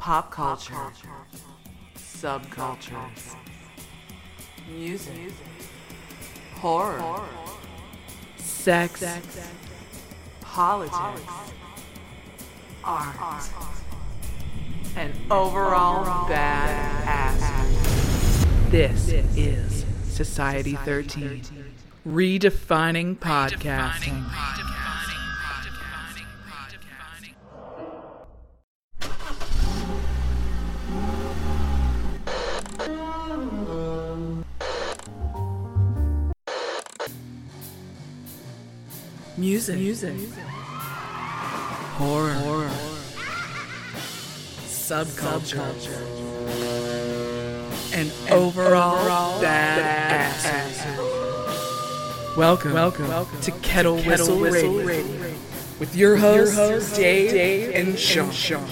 Pop culture. Subcultures. Music. Horror. Sex. Politics. Art. And overall bad ass. This is Society 13. Redefining podcasting. Music. Music. Horror. Horror. Subculture. And, overall, bad, Welcome, welcome, welcome to Kettle, Whistle, Radio, Radio, with your hosts, hosts Dave, Dave, and Sean. Sean.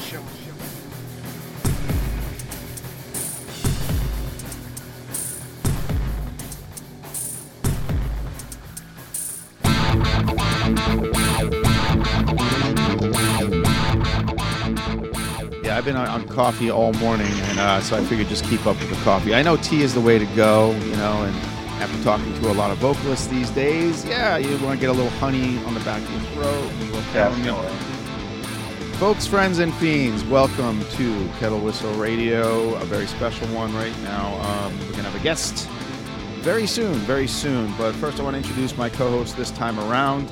Yeah, I've been on, on coffee all morning, and uh, so I figured just keep up with the coffee. I know tea is the way to go, you know, and after talking to a lot of vocalists these days, yeah, you want to get a little honey on the back of your throat, a little chamomile. Folks, friends, and fiends, welcome to Kettle Whistle Radio, a very special one right now. Um, we're going to have a guest very soon, very soon. But first, I want to introduce my co host this time around.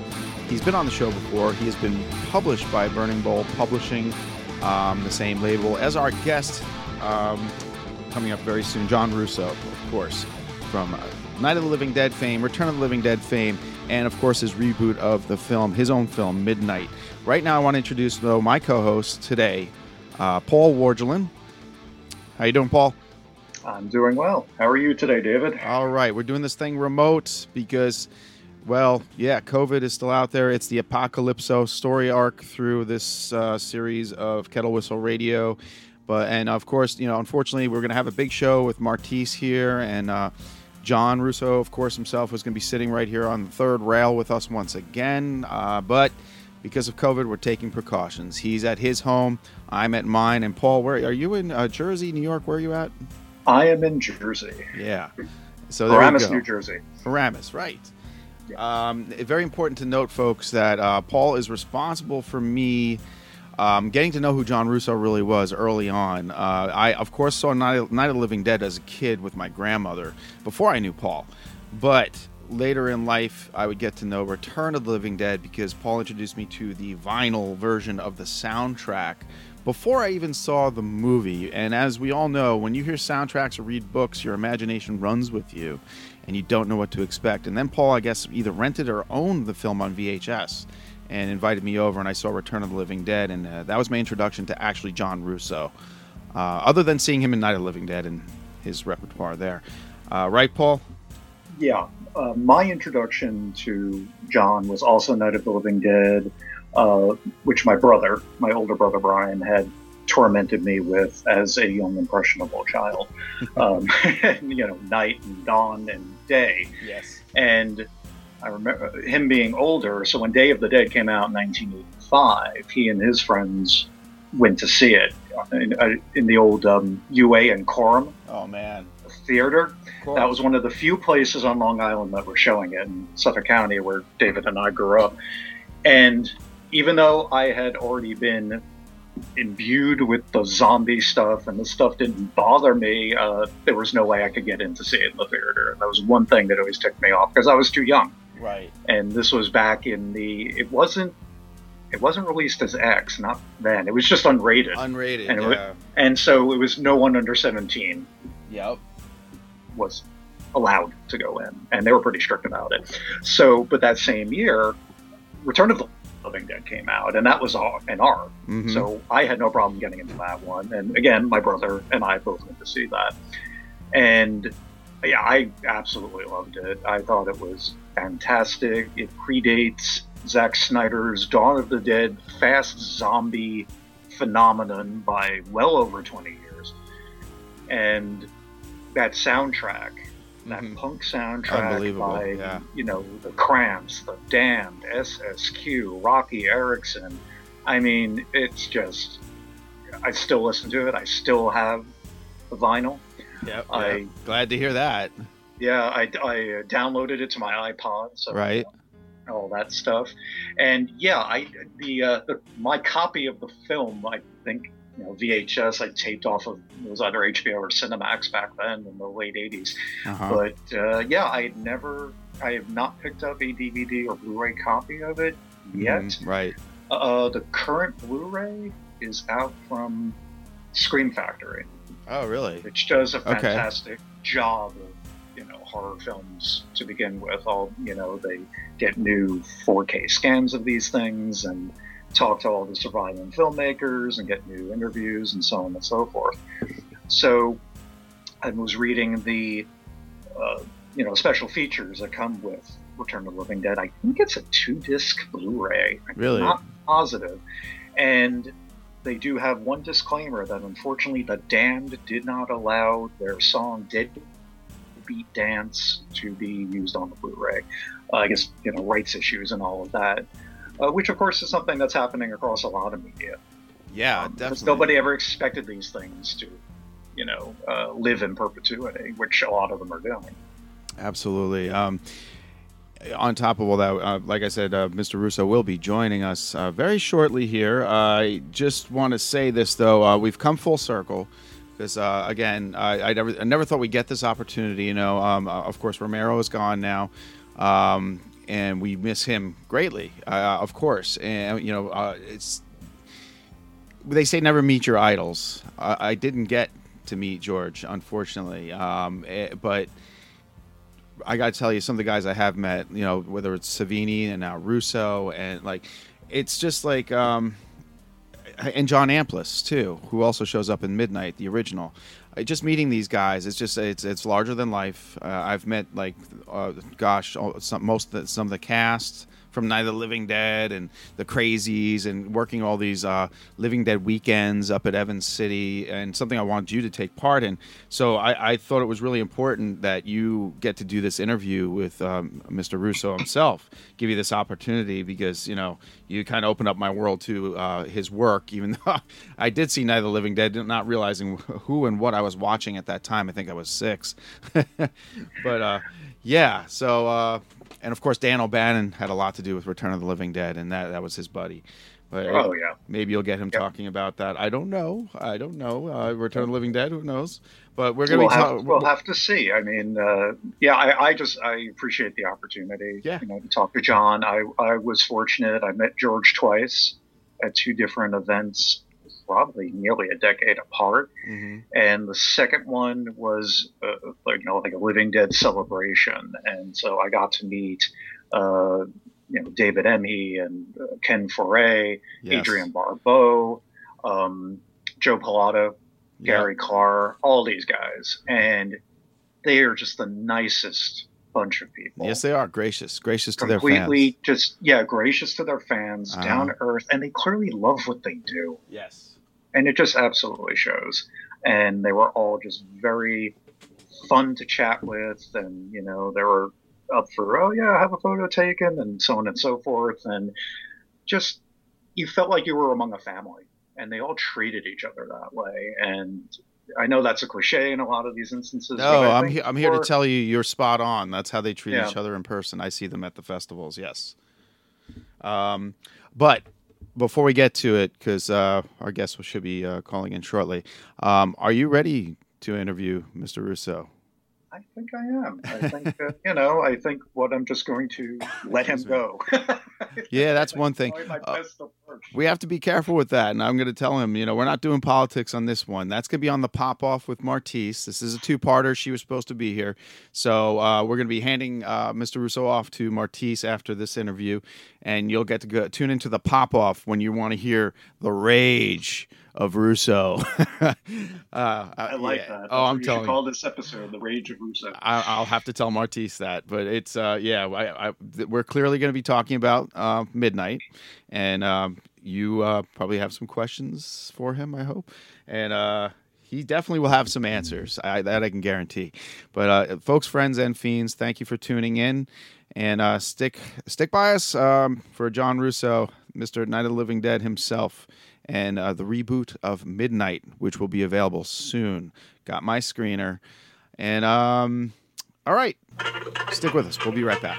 He's been on the show before. He has been published by Burning Bulb Publishing, um, the same label as our guest um, coming up very soon, John Russo, of course, from uh, Night of the Living Dead fame, Return of the Living Dead fame, and of course his reboot of the film, his own film, Midnight. Right now, I want to introduce though my co-host today, uh, Paul Wargelin. How you doing, Paul? I'm doing well. How are you today, David? All right, we're doing this thing remote because, well, yeah, COVID is still out there. It's the Apocalypso story arc through this uh, series of Kettle Whistle Radio. But and of course, you know, unfortunately, we're going to have a big show with Martise here, and uh, John Russo, of course, himself was going to be sitting right here on the third rail with us once again. Uh, but because of COVID, we're taking precautions. He's at his home, I'm at mine. And Paul, where are you in uh, Jersey, New York? Where are you at? I am in Jersey. Yeah. So there Paramus, you go. New Jersey. Paramus, right. Um, very important to note, folks, that uh, Paul is responsible for me um, getting to know who John Russo really was early on. Uh, I, of course, saw Night, Night of the Living Dead as a kid with my grandmother before I knew Paul. But later in life, I would get to know Return of the Living Dead because Paul introduced me to the vinyl version of the soundtrack before I even saw the movie. And as we all know, when you hear soundtracks or read books, your imagination runs with you and you don't know what to expect. And then Paul, I guess, either rented or owned the film on VHS and invited me over, and I saw Return of the Living Dead, and uh, that was my introduction to actually John Russo. Uh, other than seeing him in Night of the Living Dead and his repertoire there, uh, right, Paul? Yeah, uh, my introduction to John was also Night of the Living Dead, uh, which my brother, my older brother Brian, had tormented me with as a young impressionable child. um, you know, night and dawn and day. Yes. And I remember him being older. So when Day of the Dead came out in 1985, he and his friends went to see it in, in the old um, UA and Coram Oh man. theater. That was one of the few places on Long Island that were showing it in Suffolk County, where David and I grew up. And even though I had already been imbued with the zombie stuff and the stuff didn't bother me, uh, there was no way I could get in to see it in the theater. And that was one thing that always ticked me off because I was too young. Right. And this was back in the. It wasn't. It wasn't released as X, not then. It was just unrated. Unrated. And, yeah. wa- and so it was no one under 17 Yep. was allowed to go in, and they were pretty strict about it. So, but that same year, Return of the Living Dead came out, and that was an R. Mhm. So I had no problem getting into that one. And again, my brother and I both went to see that, and yeah, I absolutely loved it. I thought it was fantastic. It predates Zack Snyder's Dawn of the Dead fast zombie phenomenon by well over 20 years. And that soundtrack, that Mhm. punk soundtrack by, yeah. you know, the Cramps, the Damned, SSQ, Roky Erickson. I mean, it's just, I still listen to it. I still have the vinyl. Yep. I- yep. Glad to hear that. Yeah, I, I downloaded it to my iPod. So Right. all that stuff. And yeah, I the, uh, the my copy of the film, I think you know VHS, I taped off of it was either HBO or Cinemax back then in the late '80s. Uh-huh. But uh, yeah, I had never, I have not picked up a DVD or Blu-ray copy of it yet. Mhm. Right. Uh, the current Blu-ray is out from Scream Factory, Oh, really? which does a Okay. fantastic job of you know horror films to begin with. All you know, they get new 4K scans of these things and talk to all the surviving filmmakers and get new interviews and so on and so forth. So I was reading the uh, you know special features that come with Return of the Living Dead. I think it's a two disc Blu-ray. I'm Really? not positive, and they do have one disclaimer that unfortunately the Damned did not allow their song "Dead Beat Dance" to be used on the Blu-ray. Uh, I guess you know rights issues and all of that, uh, which of course is something that's happening across a lot of media. Yeah, Um, definitely. Nobody ever expected these things to, you know, uh, live in perpetuity, which a lot of them are doing. Absolutely. Um, on top of all that, uh, like I said, uh, Mr. Russo will be joining us uh, very shortly here. I just want to say this, though. Uh, we've come full circle because, uh, again, I, I, never, I never thought we'd get this opportunity. You know, um, uh, of course, Romero is gone now. Um, and we miss him greatly, uh, of course. And, you know, uh, it's they say never meet your idols. I, I didn't get to meet George, unfortunately. Um, eh, but I got to tell you, some of the guys I have met, you know, whether it's Savini and now Russo, and like, it's just like, um, and John Amplas too, who also shows up in Midnight, the original. Just meeting these guys, it's just it's it's larger than life. Uh, I've met like, uh, gosh, some, most of the, some of the cast from Night of the Living Dead and the Crazies, and working all these uh, Living Dead weekends up at Evans City, and something I wanted you to take part in. So I, I thought it was really important that you get to do this interview with um, Mr. Russo himself, give you this opportunity because you know you kind of opened up my world to uh, his work. Even though I did see Night of the Living Dead, not realizing who and what I was watching at that time. I think I was six, but uh, yeah. So uh, and of course Dan O'Bannon had a lot to do with Return of the Living Dead, and that that was his buddy. But Oh yeah. Maybe you'll get him Yep. talking about that. I don't know. I don't know. Uh, Return of the Living Dead. Who knows? But we're gonna We'll be have, talking. we'll have to see. I mean, uh, yeah, I, I just I appreciate the opportunity. Yeah. You know, to talk to John. I I was fortunate. I met George twice at two different events, probably nearly a decade apart. Mhm. and the second one was uh, like you know like a Living Dead celebration, and so I got to meet uh, you know David Emge and uh, Ken Foree, Yes. Adrienne Barbeau, um, Joe Pilato, Yeah. Gary Carr, all these guys, and they are just the nicest bunch of people. Yes, they are gracious, gracious to their fans. completely just yeah gracious to their fans, Uh-huh. down to earth, and they clearly love what they do Yes. And it just absolutely shows. And they were all just very fun to chat with, and you know they were up for oh yeah, have a photo taken, and so on and so forth, and just you felt like you were among a family, and they all treated each other that way. And I know that's a cliche in a lot of these instances. No, I'm here. I'm here to tell you, you're spot on. That's how they treat Yeah. each other in person. I see them at the festivals. Yes. Um, but before we get to it, because uh, our guest should be uh, calling in shortly, um, are you ready to interview Mr. Russo? I think I am. I think uh, you know. I think what I'm just going to let him go. yeah, that's one thing. Uh, we have to be careful with that, and I'm going to tell him. You know, we're not doing politics on this one. That's going to be on the pop off with Martise. This is a two parter. She was supposed to be here, so uh, we're going to be handing uh, Mr. Russo off to Martise after this interview, and you'll get to go tune into the pop off when you want to hear the rage of Russo. uh, I like yeah. that. That's oh, I'm telling you. Call this episode "The Rage of Russo." I, will have to tell Martise that, but it's uh, yeah. I, I, we're clearly going to be talking about uh, midnight, and um, you uh, probably have some questions for him. I hope, and uh, he definitely will have some answers. I, that I can guarantee. But uh, folks, friends, and fiends, thank you for tuning in, and uh, stick stick by us um, for John Russo, Mister Night of the Living Dead himself and uh, the reboot of Midnight, which will be available soon. Got my screener. And um, all right, stick with us. We'll be right back.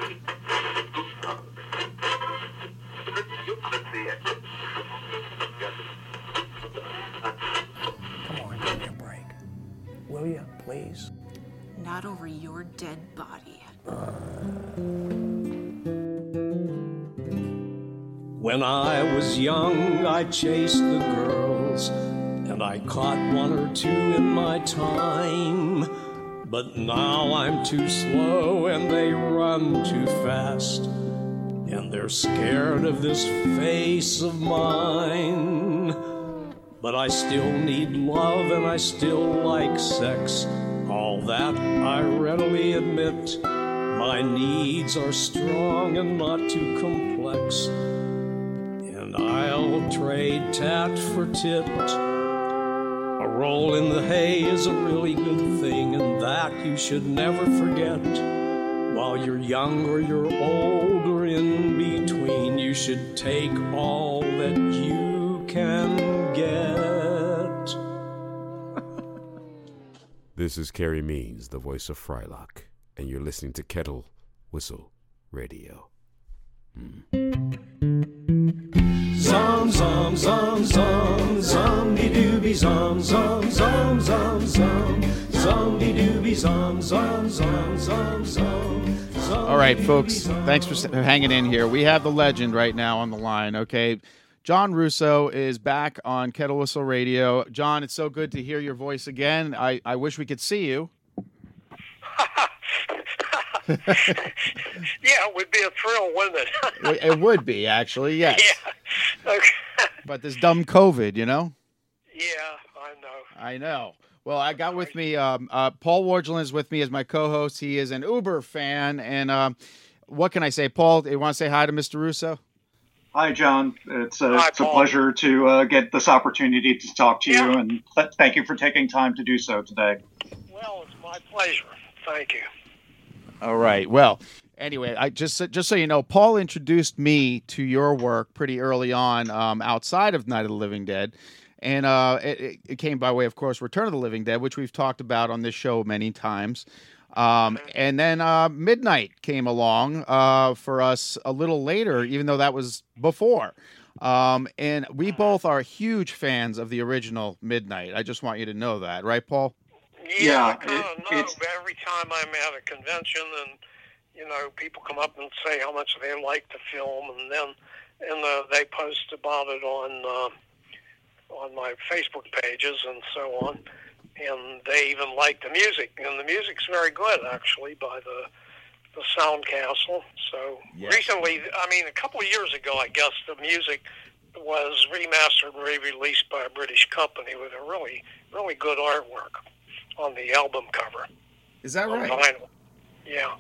Come on, give me a break. Will you, please? Not over your dead body. When I was young, I chased the girls, and I caught one or two in my time. But now I'm too slow, and they run too fast, and they're scared of this face of mine. But I still need love, and I still like sex. All that I readily admit. My needs are strong and not too complex. And I'll trade tat for tit. A roll in the hay is a really good thing, and that you should never forget. While you're young or you're old or in between, you should take all that you can get. this is Carey Means, the voice of Frylock, and you're listening to Kettle Whistle Radio. Hmm. Zom, zom, zom, zom, zombie dooby, zom, zom, zom, zom, zom, zombie dooby, zom, zom, zom, zom, zom. All right, folks, thanks for hanging in here. We have the legend right now on the line, okay? John Russo is back on Kettle Whistle Radio. John, it's so good to hear your voice again. I, I wish we could see you. yeah, it would be a thrill, wouldn't it? it would be, actually, yes. Yeah. Okay. but this dumb COVID, you know? Yeah, I know. I know. Well, I got with me um, uh, Paul Wardlin is with me as my co-host. He is an Uber fan, and um, what can I say, Paul? Do you want to say hi to Mr. Russo? Hi, John. It's a, hi, it's a pleasure to uh, get this opportunity to talk to yeah. you, and th- thank you for taking time to do so today. Well, it's my pleasure. Thank you. All right. Well, anyway, I just just so you know, Paul introduced me to your work pretty early on, um, outside of Night of the Living Dead, and uh, it, it, came by way, of course, Return of the Living Dead, which we've talked about on this show many times. Um, and then uh, Midnight came along uh, for us a little later, even though that was before. Um, and we both are huge fans of the original Midnight. I just want you to know that, right, Paul? Yeah, yeah I kind of know. Every time I'm at a convention and you know people come up and say how much they like the film, and then and uh, they post about it on uh, on my Facebook pages and so on, and they even like the music, and the music's very good actually by the the Sound Castle. So yes. recently, I mean, a couple of years ago, I guess the music was remastered and re-released by a British company with a really, really good artwork on the album cover. Is that right? Vinyl. Yeah,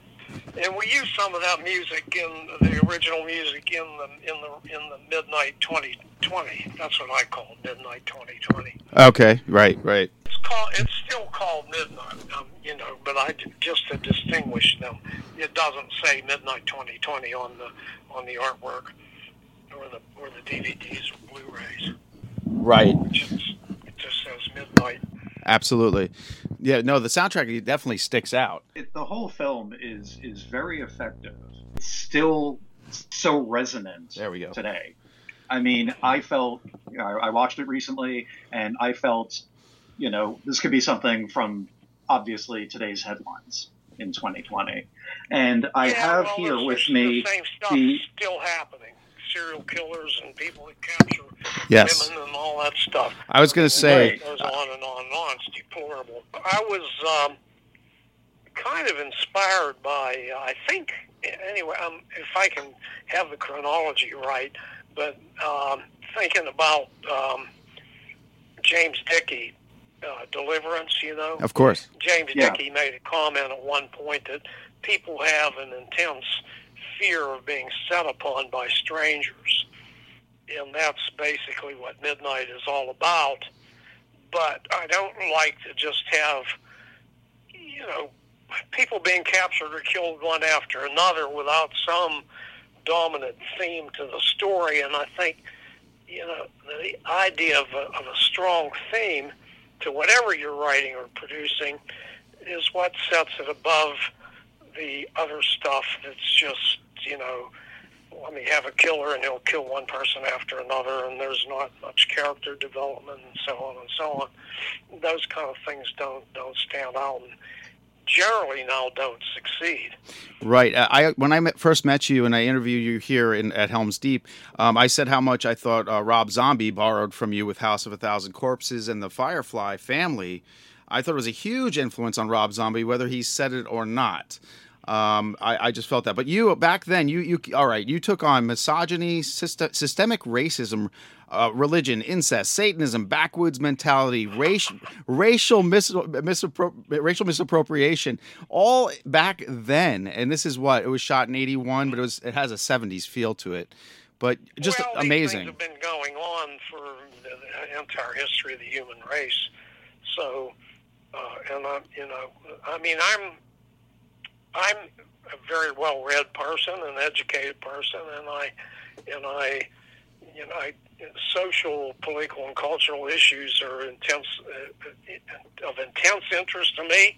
and we used some of that music in the original music in the in the in the Midnight 2020. That's what I call Midnight 2020. Okay, right, right. It's called. It's still called Midnight, um, you know, but I just to distinguish them, it doesn't say Midnight 2020 on the on the artwork or the or the DVDs or Blu-rays. Right. It just, it just says Midnight Absolutely. Yeah, no, the soundtrack definitely sticks out. It, the whole film is is very effective. It's still so resonant there we go. today. I mean, I felt, you know, I watched it recently and I felt, you know, this could be something from obviously today's headlines in 2020. And I yeah, have well, here with the me same stuff the still happening. Serial killers and people that capture Yes. women and all that stuff. I was gonna say- it goes on and on and on. It's deplorable. I was um, kind of inspired by, uh, I think, anyway, um, if I can have the chronology right, but um, thinking about um, James Dickey, uh, Deliverance, you know. Of course. James Yeah. Dickey made a comment at one point that people have an intense fear of being set upon by strangers. And that's basically what Midnight is all about. But I don't like to just have, you know, people being captured or killed one after another without some dominant theme to the story. And I think, you know, the idea of a, of a strong theme to whatever you're writing or producing is what sets it above the other stuff that's just, you know, let me have a killer and he'll kill one person after another and there's not much character development and so on and so on. Those kind of things don't don't stand out and generally now don't succeed. Right. Uh, I when I met, first met you and I interviewed you here in at Helm's Deep, um, I said how much I thought uh, Rob Zombie borrowed from you with House of a Thousand Corpses and the Firefly family. I thought it was a huge influence on Rob Zombie, whether he said it or not. Um, I, I just felt that. But you back then, you you all right? You took on misogyny, syst- systemic racism, uh, religion, incest, Satanism, backwoods mentality, racial racial mis- misappro- racial misappropriation, all back then. And this is what it was shot in '81, but it was it has a '70s feel to it. But just well, amazing. Have been going on for the, entire history of the human race. So, uh, and I'm, you know, I mean, I'm, I'm a very well-read person, an educated person, and I, and I, you know, I, social, political, and cultural issues are intense, uh, of intense interest to me,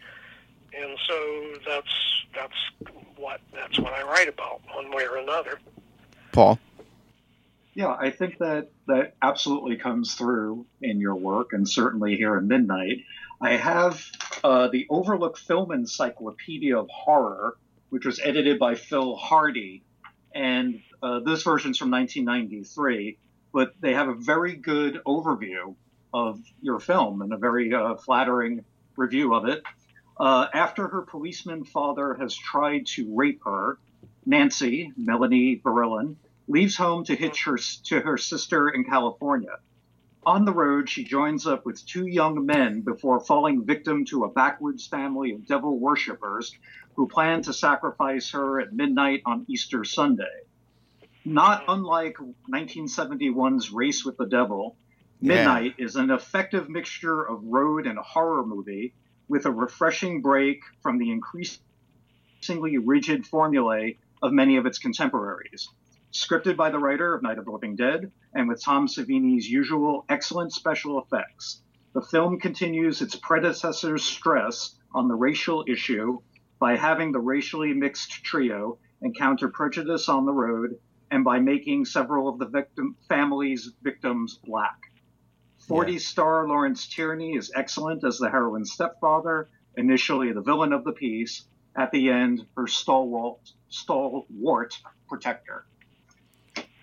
and so that's that's what that's what I write about, one way or another. Paul. Yeah, I think that that absolutely comes through in your work, and certainly here in Midnight. I have uh, the Overlook Film Encyclopedia of Horror, which was edited by Phil Hardy, and uh, this version's from 1993. But they have a very good overview of your film and a very uh, flattering review of it. Uh, after her policeman father has tried to rape her, Nancy, Melanie Verlin, leaves home to hitch her to her sister in California. On the road, she joins up with two young men before falling victim to a backwoods family of devil worshippers who plan to sacrifice her at midnight on Easter Sunday. Not unlike 1971's Race with the Devil, Yeah. Midnight is an effective mixture of road and horror movie with a refreshing break from the increasingly rigid formulae of many of its contemporaries. Scripted by the writer of Night of the Living Dead and with Tom Savini's usual excellent special effects, the film continues its predecessor's stress on the racial issue by having the racially mixed trio encounter prejudice on the road and by making several of the victim families' victims black. 40 star Lawrence Tierney is excellent as the heroine's stepfather, initially the villain of the piece, at the end, her stalwart, stalwart protector.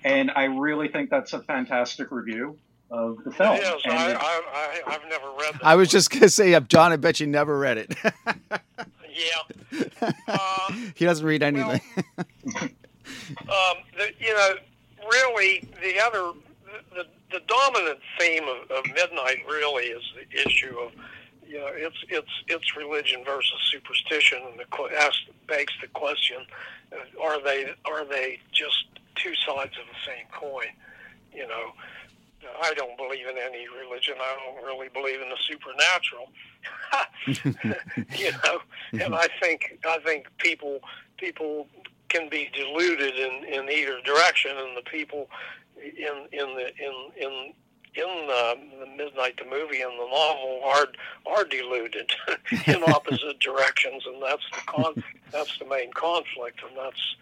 And I really think that's a fantastic review of the film. It is. And I, it- I, I, I've never read that. I was just gonna say, John. I bet you never read it. Yeah. Uh, he doesn't read anything. um, the, you know, really, the other, the, the, the dominant theme of, of Midnight really is the issue of, you know, it's it's it's religion versus superstition, and the asks, begs the question: uh, Are they are they just two sides of the same coin? You know, I don't believe in any religion. I don't really believe in the supernatural. you know, and I think I think people people can be deluded in, in either direction, and the people in in the in in in the, the Midnight the movie and the novel are are deluded in opposite directions, and that's the con that's the main conflict, and that's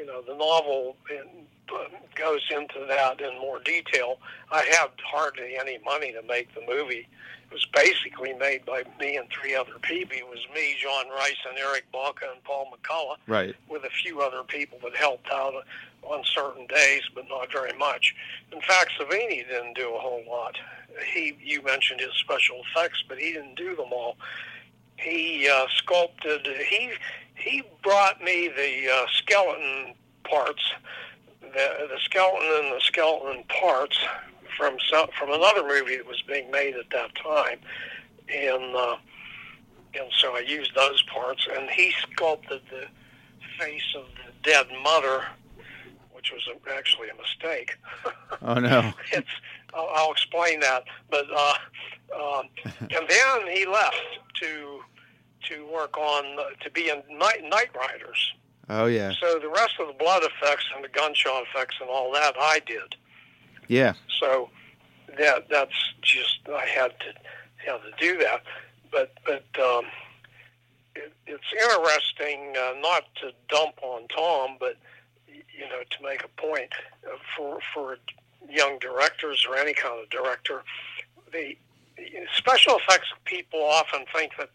you know, the novel in, uh, goes into that in more detail. I had hardly any money to make the movie. It was basically made by me and three other people. It was me, John Rice, and Eric Baca and Paul McCullough, Right. with a few other people that helped out on certain days, but not very much. In fact, Savini didn't do a whole lot. He, you mentioned his special effects, but he didn't do them all. He uh, sculpted. He he brought me the uh, skeleton parts, the the skeleton and the skeleton parts from some, from another movie that was being made at that time, and uh, and so I used those parts. And he sculpted the face of the dead mother, which was a, actually a mistake. Oh no. it's I'll, I'll explain that. But uh, um, and then he left to to work on to be in Night, Knightriders. Oh yeah. So the rest of the blood effects and the gunshot effects and all that I did. Yeah. So that that's just I had to had to do that. But but um, it, it's interesting uh, not to dump on Tom, but you know to make a point uh, for for young directors or any kind of director, the special effects people often think that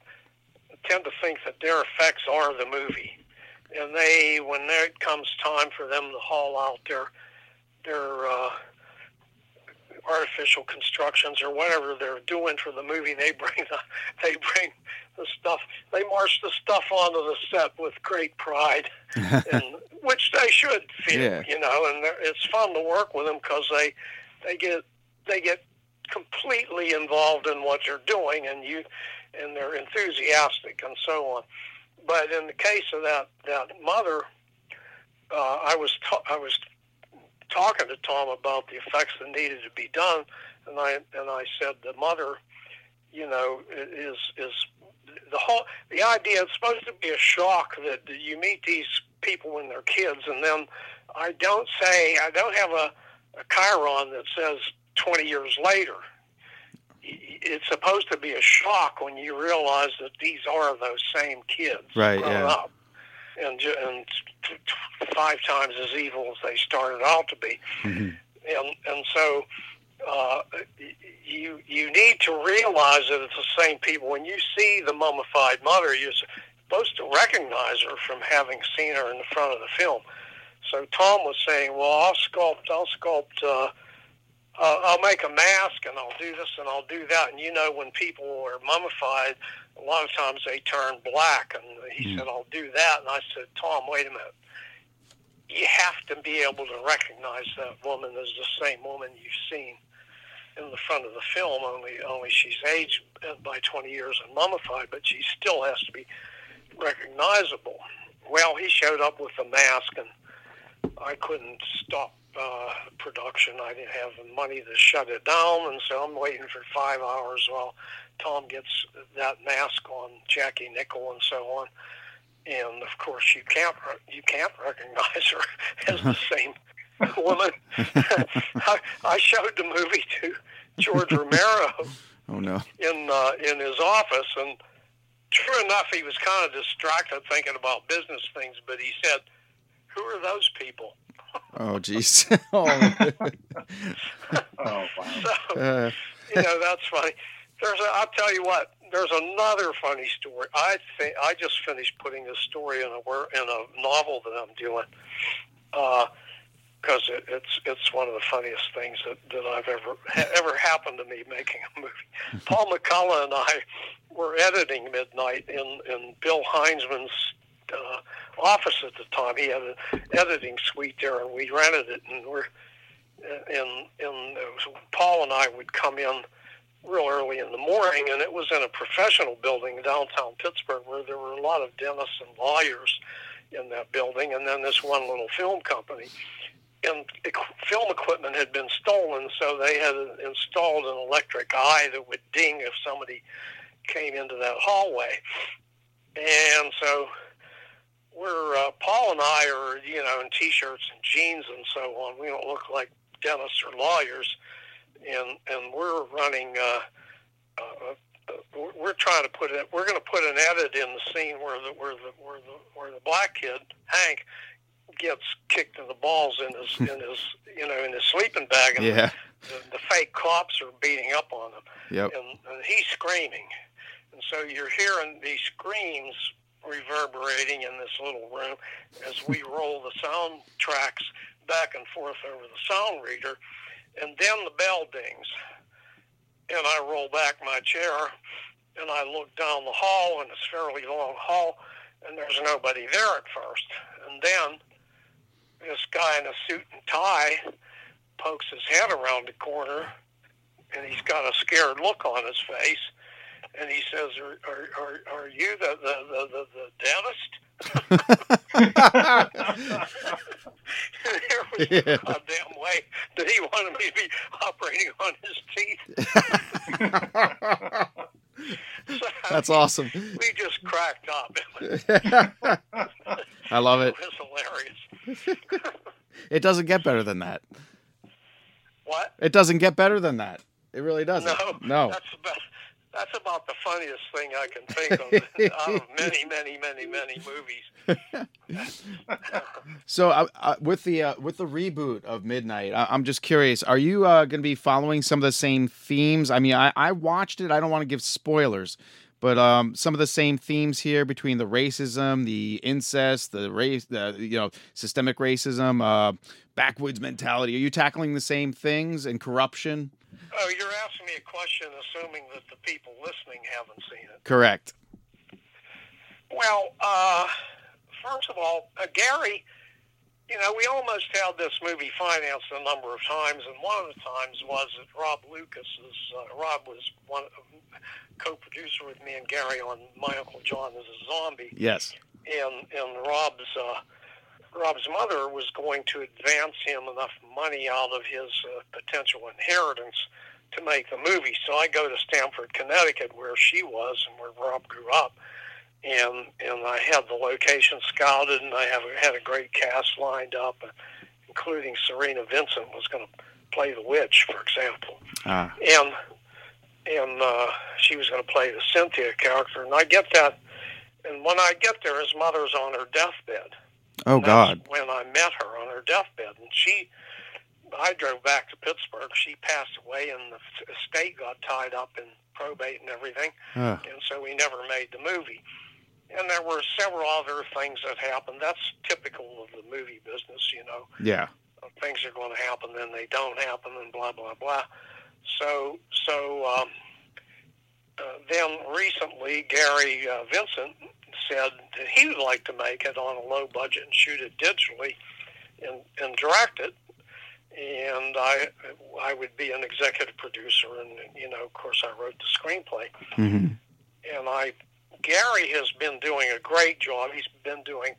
tend to think that their effects are the movie, and they when it comes time for them to haul out their their uh, artificial constructions or whatever they're doing for the movie, they bring the they bring the stuff. They march the stuff onto the set with great pride, and which they should feel, Yeah. you know. And it's fun to work with them because they they get they get completely involved in what they're doing, and you and they're enthusiastic and so on. But in the case of that that mother, uh, I was ta- I was talking to Tom about the effects that needed to be done, and I and I said the mother, you know, is is the whole the idea. It's supposed to be a shock that you meet these people when they're kids, and then I don't say I don't have a, a Chiron that says 20 years later. It's supposed to be a shock when you realize that these are those same kids Right, grown yeah. up and and t- t- five times as evil as they started out to be Mhm. and and so uh, you you need to realize that it's the same people. When you see the mummified mother, you're supposed to recognize her from having seen her in the front of the film. So Tom was saying, "Well, I'll sculpt, I'll sculpt, uh, uh, I'll make a mask, and I'll do this, and I'll do that." And you know, when people are mummified, a lot of times they turn black. And he said, "I'll do that." And I said, "Tom, wait a minute." you have to be able to recognize that woman as the same woman you've seen in the front of the film. Only, only she's aged by 20 years and mummified, but she still has to be recognizable. Well, he showed up with a mask, and I couldn't stop uh, production. I didn't have the money to shut it down, and so I'm waiting for five hours while Tom gets that mask on Jackie Nickel and so on and of course you can't you can't recognize her as the same woman. I, I showed the movie to George Romero Oh no. in uh, in his office, and true enough, he was kind of distracted thinking about business things. But he said, "Who are those people?" Oh jeez. oh. Oh wow. So Uh, you know that's funny. There's a, I'll tell you what. There's another funny story. I think I just finished putting this story in a wor- in a novel that I'm doing because it, it's it's one of the funniest things that, that I've ever ha- ever happened to me making a movie. Paul McCullough and I were editing Midnight in in Bill Hinzman's uh, office at the time. He had an editing suite there, and we rented it, and we're and and it was, Paul and I would come in real early in the morning, and it was in a professional building downtown Pittsburgh where there were a lot of dentists and lawyers in that building, and then this one little film company. And film equipment had been stolen, so they had installed an electric eye that would ding if somebody came into that hallway. And so we're uh, Paul and I are you know in t-shirts and jeans and so on. We don't look like dentists or lawyers, and and we're running. Uh, uh, uh, we're- trying to put it. We're going to put an edit in the scene where the where the where the where the black kid Hank gets kicked in the balls in his in his you know in his sleeping bag, and Yeah. the, the fake cops are beating up on him, Yep. and, and he's screaming, and so you're hearing these screams reverberating in this little room as we roll the sound tracks back and forth over the sound reader, and then the bell dings, and I roll back my chair, and I look down the hall, and it's a fairly long hall, and there's nobody there at first, and then this guy in a suit and tie pokes his head around the corner, and he's got a scared look on his face, and he says, "Are are are, are you the the the, the, the dentist?" there was Yeah. no goddamn way that he wanted me to be operating on his teeth. So, That's awesome. We just cracked up. I love it. It was hilarious. It doesn't get better than that. What? It doesn't get better than that. It really doesn't. No, No. That's about that's about the funniest thing I can think of out of many, many, many, many movies. So, uh, uh, with the uh, with the reboot of Midnight, I- I'm just curious: Are you uh, going to be following some of the same themes? I mean, I, I watched it. I don't want to give spoilers, but um, some of the same themes here between the racism, the incest, the race, the you know, systemic racism, uh, backwoods mentality. Are you tackling the same things and corruption? Oh, you're asking me a question, assuming that the people listening haven't seen it. Correct. Well, uh, first of all, uh, Gary, you know, we almost had this movie financed a number of times, and one of the times was that Rob Lucas is uh, Rob was one co-producer with me and Gary on My Uncle John is a Zombie, Yes. and and Rob's uh, Rob's mother was going to advance him enough money out of his uh, potential inheritance to make the movie. So I go to Stamford, Connecticut, where she was and where Rob grew up, and and I had the location scouted, and I have had a great cast lined up, including Serena Vincent was going to play the witch, for example Ah. and and uh, she was going to play the Cynthia character. And I get that, and when I get there, his mother's on her deathbed. Oh And God. When I met her on her deathbed, and she, I drove back to Pittsburgh. She passed away, and the estate got tied up in probate and everything, Ugh. and so we never made the movie. And there were several other things that happened. That's typical of the movie business, you know Yeah. things are going to happen, then they don't happen, and blah blah blah. So so um, uh, then recently, Gary uh, Vincent said that he would like to make it on a low budget and shoot it digitally, and and direct it. And I I would be an executive producer, and you know, of course, I wrote the screenplay hmm and I Gary has been doing a great job. He's been doing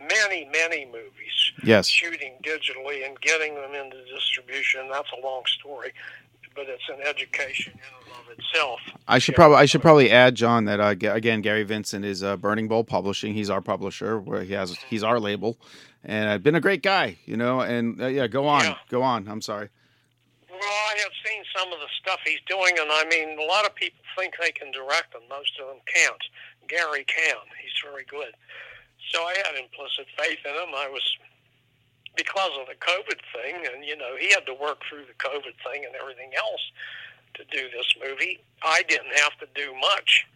many, many movies, Yes. shooting digitally and getting them into distribution. That's a long story, but it's an education in and of itself. I should probably I should probably add, John, that uh, again, Gary Vincent is uh, Burning Bulb Publishing. He's our publisher, where he has he's our label, and uh, been a great guy, you know. And uh, yeah, go on, Yeah. go on. I'm sorry. Well, I have seen some of the stuff he's doing, and I mean, a lot of people think they can direct them. Most of them can't. Gary can. He's very good. So I had implicit faith in him. I was because of the COVID thing, and you know, he had to work through the COVID thing and everything else to do this movie. I didn't have to do much.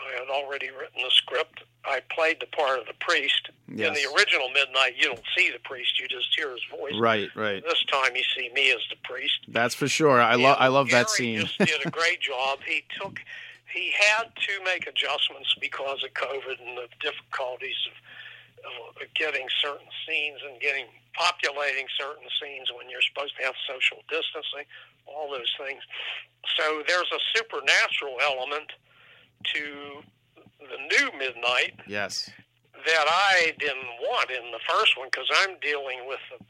I had already written the script. I played the part of the priest. In the original Midnight, you don't see the priest; you just hear his voice. Right, right. This time, you see me as the priest. That's for sure. I love I love that scene. just did a great job. He took, he had to make adjustments because of COVID and the difficulties of, of getting certain scenes and getting populating certain scenes when you're supposed to have social distancing, all those things. So there's a supernatural element to the new Midnight yes. that I didn't want in the first one because I'm dealing with the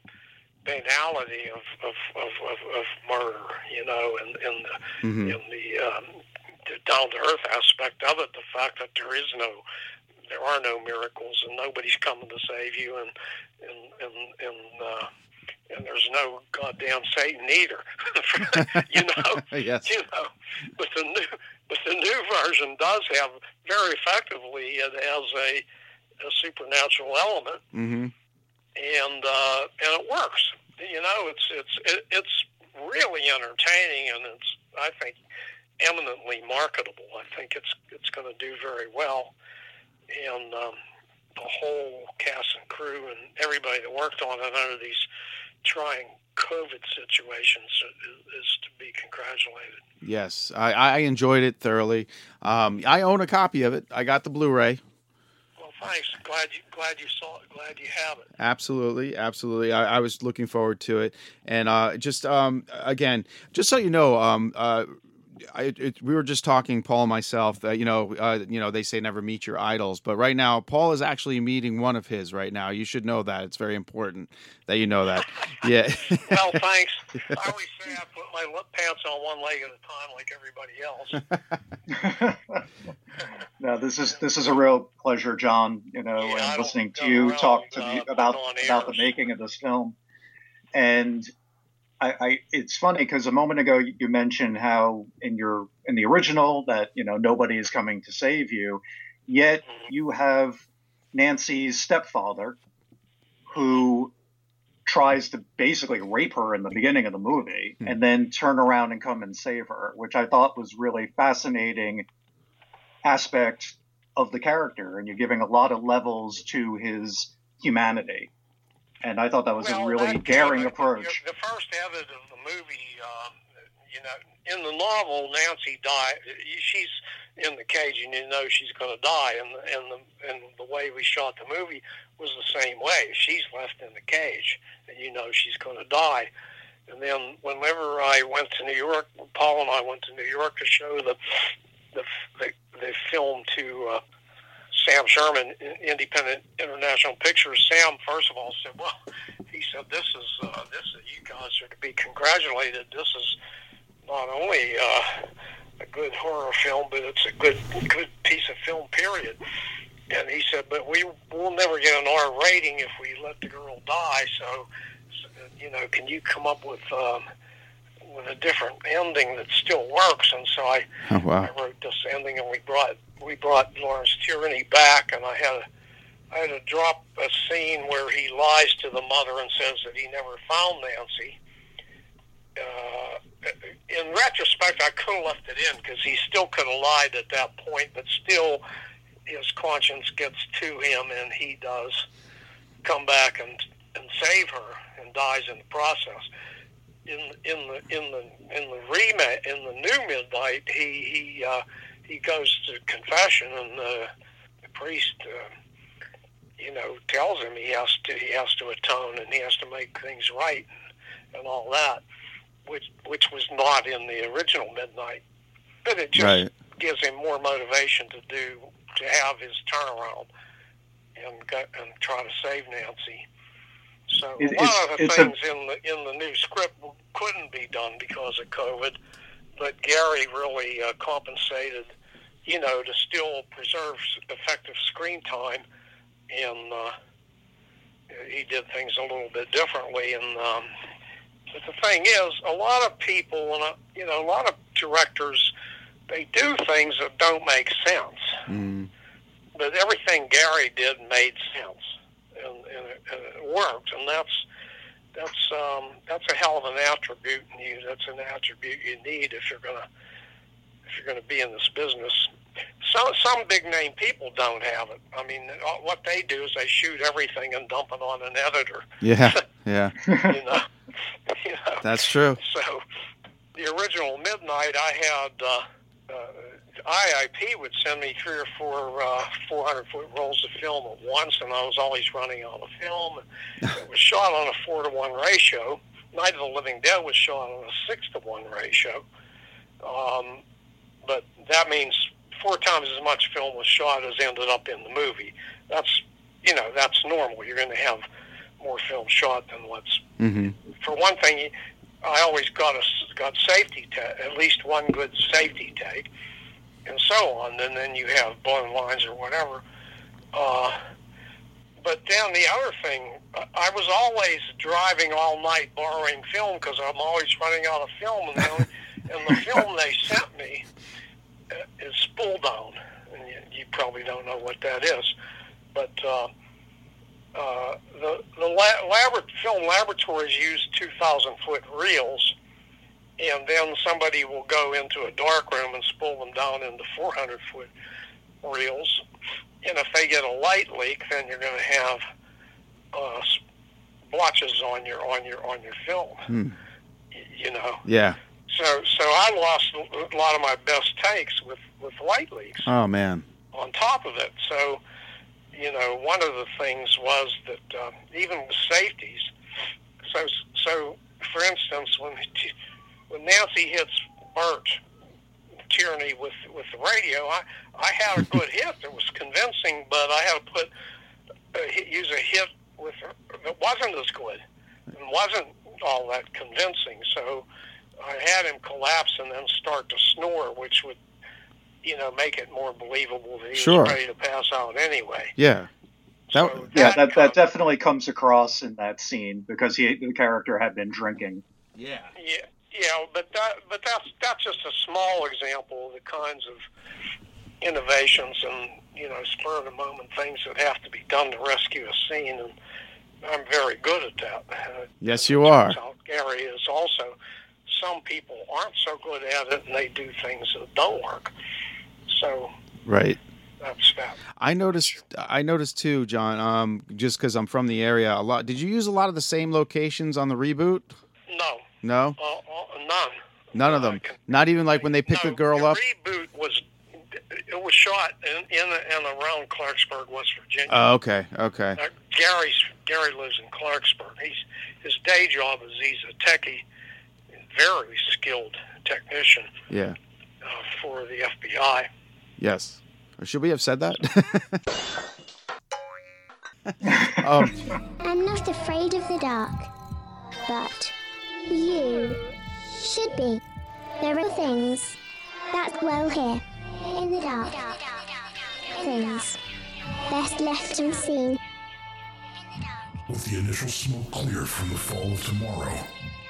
banality of of, of, of, of murder, you know, and and the, hmm and the, um, the down to earth aspect of it, the fact that there is no, there are no miracles and nobody's coming to save you, and and and and. Uh, and there's no goddamn Satan either, you know yes. you know, but the new but the new version does have very effectively it has a, a supernatural element, hmm and uh, and it works. You know, it's it's it, it's really entertaining, and it's I think eminently marketable. I think it's it's going to do very well, and um, the whole cast and crew and everybody that worked on it under these trying COVID situations is, to be congratulated. Yes, I, I enjoyed it thoroughly. Um, I own a copy of it. I got the Blu-ray. Well, thanks. Glad you glad you saw it. Glad you have it. Absolutely, absolutely. I, I was looking forward to it, and uh, just um, again, just so you know, um, uh, I, it, we were just talking, Paul and myself, that you know, uh, you know, they say never meet your idols, but right now, Paul is actually meeting one of his right now. You should know that; it's very important that you know that. yeah. well, thanks. I always say I put my pants on one leg at a time, like everybody else. no, this is this is a real pleasure, John. You know, yeah, and listening to you talk to uh, about about the making of this film, and I, I, it's funny because a moment ago you mentioned how in your in the original that you know nobody is coming to save you, yet mm-hmm. you have Nancy's stepfather, who tries to basically rape her in the beginning of the movie mm-hmm. and then turn around and come and save her, which I thought was really fascinating aspect of the character, and you're giving a lot of levels to his humanity and I thought that was well, a really daring approach. The first edit of the movie, um, you know, in the novel, Nancy died. She's in the cage, and you know she's going to die. And and the and the way we shot the movie was the same way. She's left in the cage, and you know she's going to die. And then whenever I went to New York, Paul and I went to New York to show the the the, the film to. Uh, Sam Sherman, Independent International Pictures. Sam, first of all, said, "Well, he said this is uh, this is you guys are to be congratulated. This is not only uh, a good horror film, but it's a good good piece of film. Period." And he said, "But we will never get an R rating if we let the girl die. So, you know, can you come up with?" Um, with a different ending that still works, and so I, oh, wow. I wrote this ending, and we brought we brought Lawrence Tierney back, and I had a, I had to drop a scene where he lies to the mother and says that he never found Nancy. Uh, in retrospect, I could have left it in because he still could have lied at that point, but still, his conscience gets to him, and he does come back and and save her and dies in the process. In in the in the in the remake in the new Midnight, he he. Uh, he goes to confession, and the, the priest, uh, you know, tells him he has to he has to atone and he has to make things right and, and all that, which which was not in the original Midnight, but it just right. gives him more motivation to do to have his turnaround and go, and try to save Nancy. So it, a lot of the things a... in the in the new script couldn't be done because of COVID, but Gary really uh, compensated you know, to still preserve effective screen time. And uh, he did things a little bit differently. And um, but the thing is, a lot of people, and uh, you know, a lot of directors, they do things that don't make sense. Mm. But everything Gary did made sense, and, and, it, and it worked. And that's that's um, that's a hell of an attribute, and you, that's an attribute you need if you're gonna if you're going to be in this business. Some some big name people don't have it. I mean, what they do is they shoot everything and dump it on an editor. Yeah, yeah. you know, you know. That's true. So, the original Midnight, I had uh, uh, IIP would send me three or four uh, 400 foot rolls of film at once, and I was always running out of film. it was shot on a four to one ratio. Night of the Living Dead was shot on a six to one ratio. Um, but that means four times as much film was shot as ended up in the movie. That's you know that's normal. You're going to have more film shot than what's. Mm-hmm. For one thing, I always got a got safety ta- at least one good safety take, and so on. And then you have blown lines or whatever. Uh, but then the other thing, I was always driving all night borrowing film because I'm always running out of film, and, the, and the film they sent me is spool down, and you, you probably don't know what that is. But uh, uh, the the la- film laboratories use 2,000 foot reels, and then somebody will go into a dark room and spool them down into 400 foot reels. And if they get a light leak, then you're going to have uh, blotches on your on your on your film. Hmm. You know. Yeah. So so I lost a lot of my best takes with with light leaks Oh man. on top of it. So, you know, one of the things was that uh, even with safeties, so so for instance, when when Nancy hits Bert Tierney with with the radio, I I had a good hit that was convincing, but I had to put uh, use a hit with that wasn't as good and wasn't all that convincing. So I had him collapse and then start to snore, which would you know make it more believable that he Sure. was ready to pass out anyway. Yeah. That, So Yeah, that, comes- that definitely comes across in that scene because he the character had been drinking. yeah. Yeah, yeah, but that, but that's that's just a small example of the kinds of innovations and you know spur of the moment things that have to be done to rescue a scene, and I'm very good at that. Uh, Yes, you are. Gary is also. Some people aren't so good at it, and they do things that don't work. So Right. I noticed. I noticed too, John. Um, just because I'm from the area, a lot. Did you use a lot of the same locations on the reboot? No, No, uh, uh, none. none of them. Not even like when they picked no, the girl the up. reboot was it was shot in in and around Clarksburg, West Virginia. Oh, okay, okay. Uh, Gary's Gary lives in Clarksburg. He's his day job is he's a techie, very skilled technician Yeah. uh, for the FBI. Yes. Or should we have said that? um, I'm not afraid of the dark, but you should be. There are things that dwell here in the dark. Things best left unseen. With the initial smoke cleared from the fall of tomorrow,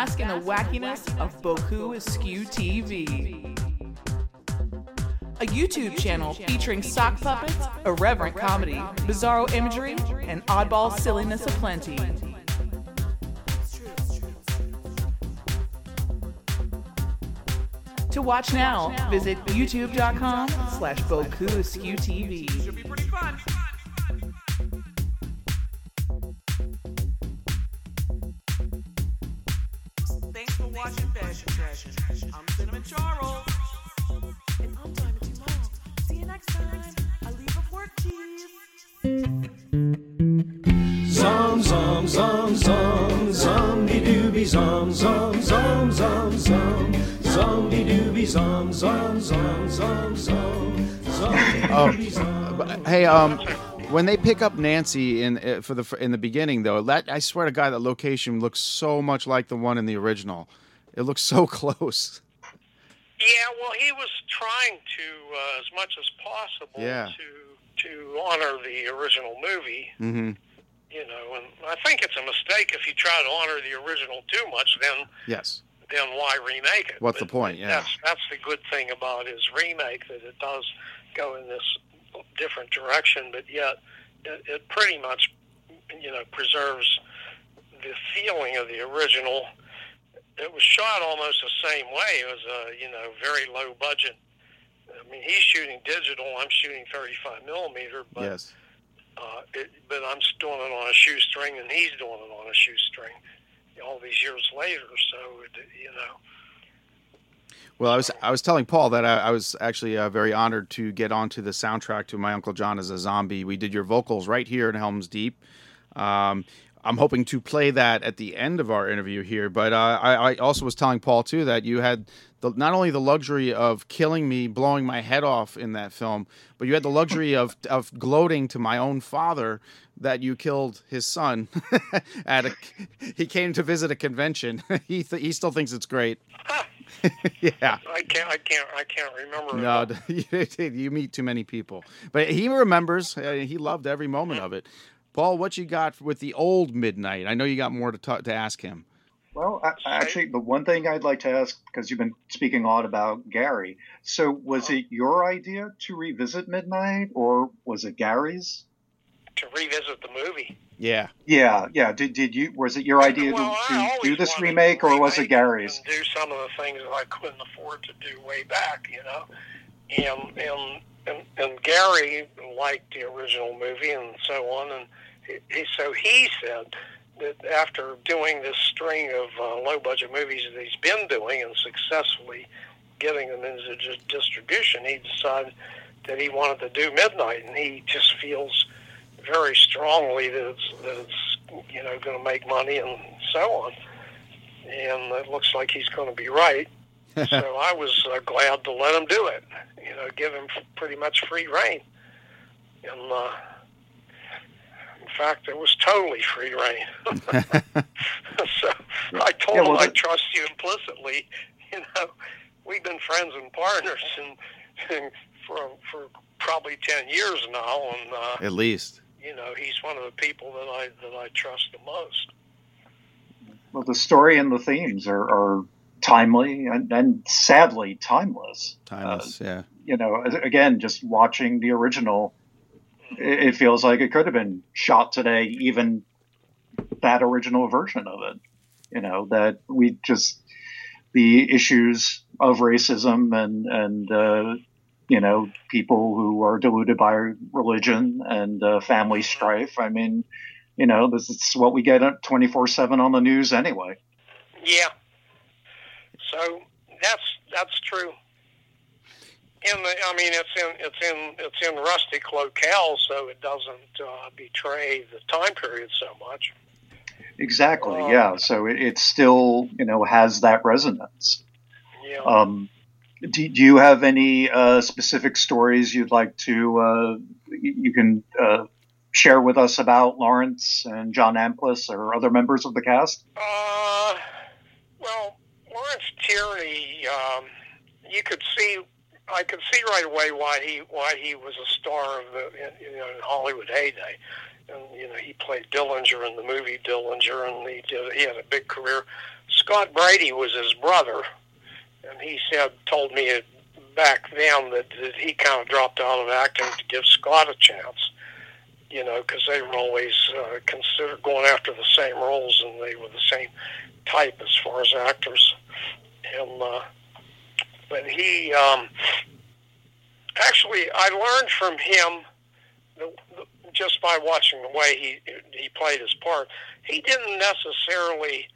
Bask in the wackiness of Boku Askew TV. A YouTube channel featuring sock puppets, irreverent comedy, bizarro imagery, and oddball silliness aplenty. To watch now, visit youtube.com slash Boku TV. Hey, um, when they pick up Nancy in uh, for the in the beginning, though, that I swear to God, that location looks so much like the one in the original. It looks so close. Yeah, well, he was trying to, uh, as much as possible, Yeah. to to honor the original movie. Mm-hmm. You know, and I think it's a mistake if you try to honor the original too much. Then, Yes. then why remake it? What's the point? Yeah. That's that's the good thing about his remake that it does go in this different direction, but yet it, it pretty much, you know, preserves the feeling of the original. It was shot almost the same way. It was a you know very low budget. I mean, he's shooting digital. I'm shooting 35 millimeter, but Yes. Uh, it, but I'm doing it on a shoestring, and he's doing it on a shoestring. All these years later, so you know. Well, I was I was telling Paul that I, I was actually uh, very honored to get onto the soundtrack to My Uncle John as a Zombie. We did your vocals right here in Helm's Deep. Um, I'm hoping to play that at the end of our interview here, but uh, I, I, also was telling Paul too that you had the, not only the luxury of killing me, blowing my head off in that film, but you had the luxury of of gloating to my own father that you killed his son at a. He came to visit a convention. he th- he still thinks it's great. yeah. I can't. I can't. I can't remember. No, you meet too many people, but he remembers. Uh, he loved every moment of it. Paul, what you got with the old Midnight? I know you got more to talk, to ask him. Well, I, actually, the one thing I'd like to ask, because you've been speaking a lot about Gary. So, was it your idea to revisit Midnight, or was it Gary's? To revisit the movie. Yeah. Yeah, yeah. Did did you? Was it your idea well, to, to do this remake, or was it Gary's? do some of the things that I couldn't afford to do way back, you know, and and and, and Gary liked the original movie and so on, and he, so he said that after doing this string of uh, low budget movies that he's been doing and successfully getting them into distribution, he decided that he wanted to do Midnight, and he just feels very strongly that it's, that it's you know going to make money and so on. And it looks like he's going to be right. so I was uh, glad to let him do it. You know, give him pretty much free reign. And uh, in fact, it was totally free reign. so I told yeah, well, him I trust you implicitly. You know, we've been friends and partners and, and for for probably ten years now, and uh, at least you know he's one of the people that I that I trust the most. Well, the story and the themes are, are timely and, and sadly timeless. Timeless, uh, yeah. You know, again, just watching the original, it, it feels like it could have been shot today, even that original version of it. You know, that we just the issues of racism and and uh, you know people who are deluded by religion and uh, family strife. I mean, you know, this is what we get twenty four seven on the news anyway. Yeah, so that's that's true. In the, I mean, it's in it's in it's in rustic locale, so it doesn't uh, betray the time period so much. Exactly. Um, yeah. So it, it, still you know has that resonance. Yeah. Um, do, do you have any uh, specific stories you'd like to uh, you can uh, share with us about Lawrence and John Amplas or other members of the cast? Uh, well, Lawrence Tierney, um, you could see, I could see right away why he why he was a star of the you know in Hollywood heyday, and you know he played Dillinger in the movie Dillinger, and he did he had a big career. Scott Brady was his brother, and he said told me back then that, that he kind of dropped out of acting to give Scott a chance you know, because they were always uh, considered going after the same roles and they were the same type as far as actors. And uh, but he um, actually, I learned from him the, the, just by watching the way he he played his part. He didn't necessarily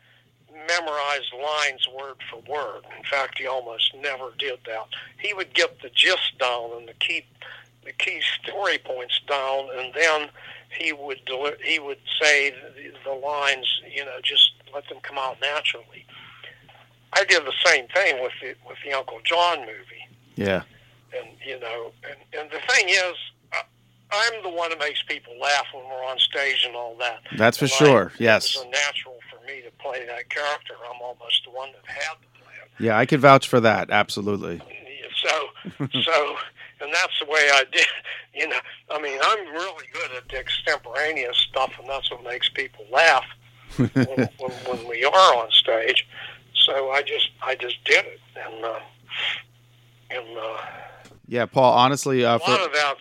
memorize lines word for word. In fact, he almost never did that. He would get the gist down and the key the key story points down, and then he would deli- he would say the, the lines, you know, just let them come out naturally. I did the same thing with the with the Uncle John movie. Yeah. And you know, and and the thing is, I'm the one that makes people laugh when we're on stage and all that. That's for and sure. I, yes. It's natural me to play that character. I'm almost the one that had to play it. Yeah, I could vouch for that. Absolutely. So, so, and that's the way I did. You know, I mean, I'm really good at the extemporaneous stuff, and that's what makes people laugh when, when, when we are on stage. So I just, I just did it, and uh, and. Uh, yeah, Paul. Honestly, uh, a lot of that.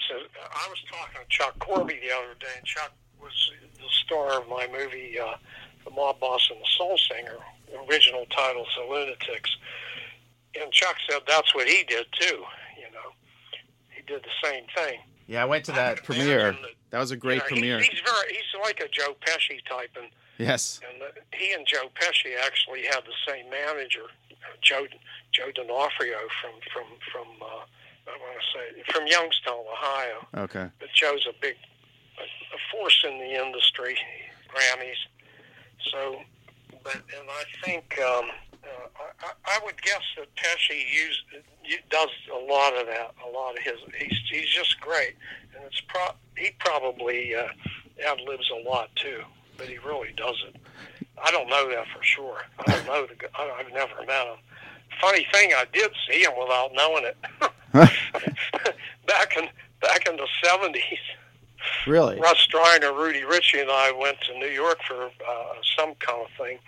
I was talking to Chuck Corby the other day, and Chuck was the star of my movie, uh, "The Mob Boss and the Soul Singer." Original titles, "The Lunatics." And Chuck said that's what he did too. You know, he did the same thing. Yeah, I went to that premiere. That was a great you know, premiere. He's, he's very he's like a Joe Pesci type, and Yes. and uh, he and Joe Pesci actually had the same manager, uh, Joe Joe D'Onofrio from from from uh, I want to say from Youngstown, Ohio. Okay. But Joe's a big a, a force in the industry, Grammys. So, but and I think um, uh, I, I would guess that Pesci used does a lot of that. A lot of his he's he's just great, and it's pro he probably uh, outlives a lot too. But he really does it. I don't know that for sure. I don't know the. I- I've never met him. Funny thing, I did see him without knowing it. back in back in the seventies. Really? Russ Streiner, Rudy Ricci, and I went to New York for uh, some kind of thing,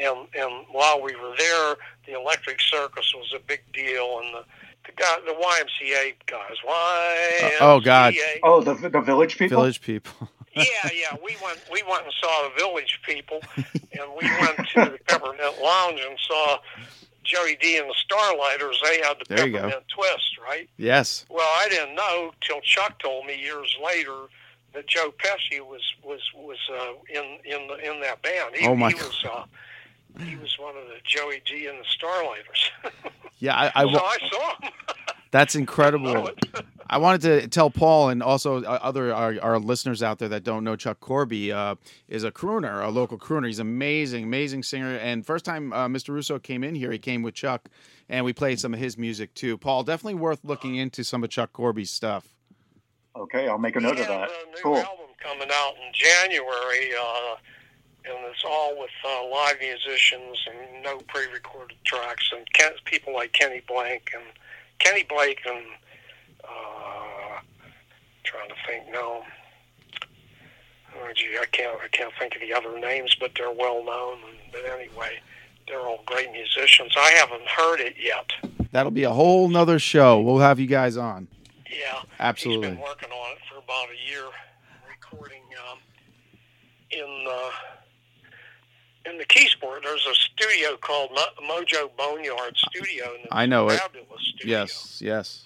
and and while we were there, the Electric Circus was a big deal, and the the guy, the YMCA guys, YMCA. oh, God. Oh, the the village people. Village people. yeah, yeah. We went we went and saw the Village People, and we went to the Peppermint Lounge and saw Joey Dee and the Starliters. They had the There. Peppermint Twist, right? Yes. Well, I didn't know till Chuck told me years later that Joe Pesci was was was uh, in in the, in that band. He, Oh, my he was uh, he was one of the Joey Dee and the Starliters. Yeah, I, I, so I saw him. That's incredible. I wanted to tell Paul and also uh, other our, our listeners out there that don't know Chuck Corby uh, is a crooner, a local crooner. He's amazing, amazing singer. And first time uh, Mr. Russo came in here, he came with Chuck, and we played some of his music too. Paul, definitely worth looking into some of Chuck Corby's stuff. Okay, I'll make a note of that. new Cool. album coming out in January, uh, and it's all with uh, live musicians and no pre-recorded tracks, and Ken, people like Kenny Blank and Kenny Blake and uh, trying to think now. Oh, gee, I can't I can't think of the other names, but they're well known. But anyway, they're all great musicians. I haven't heard it yet. That'll be a whole nother show. We'll have you guys on. Yeah, Absolutely. He's been working on it for about a year, recording um, in uh, in the Keysport. There's a studio called Mo- Mojo Boneyard Studio. I know it. Fabulous studio. Yes, yes.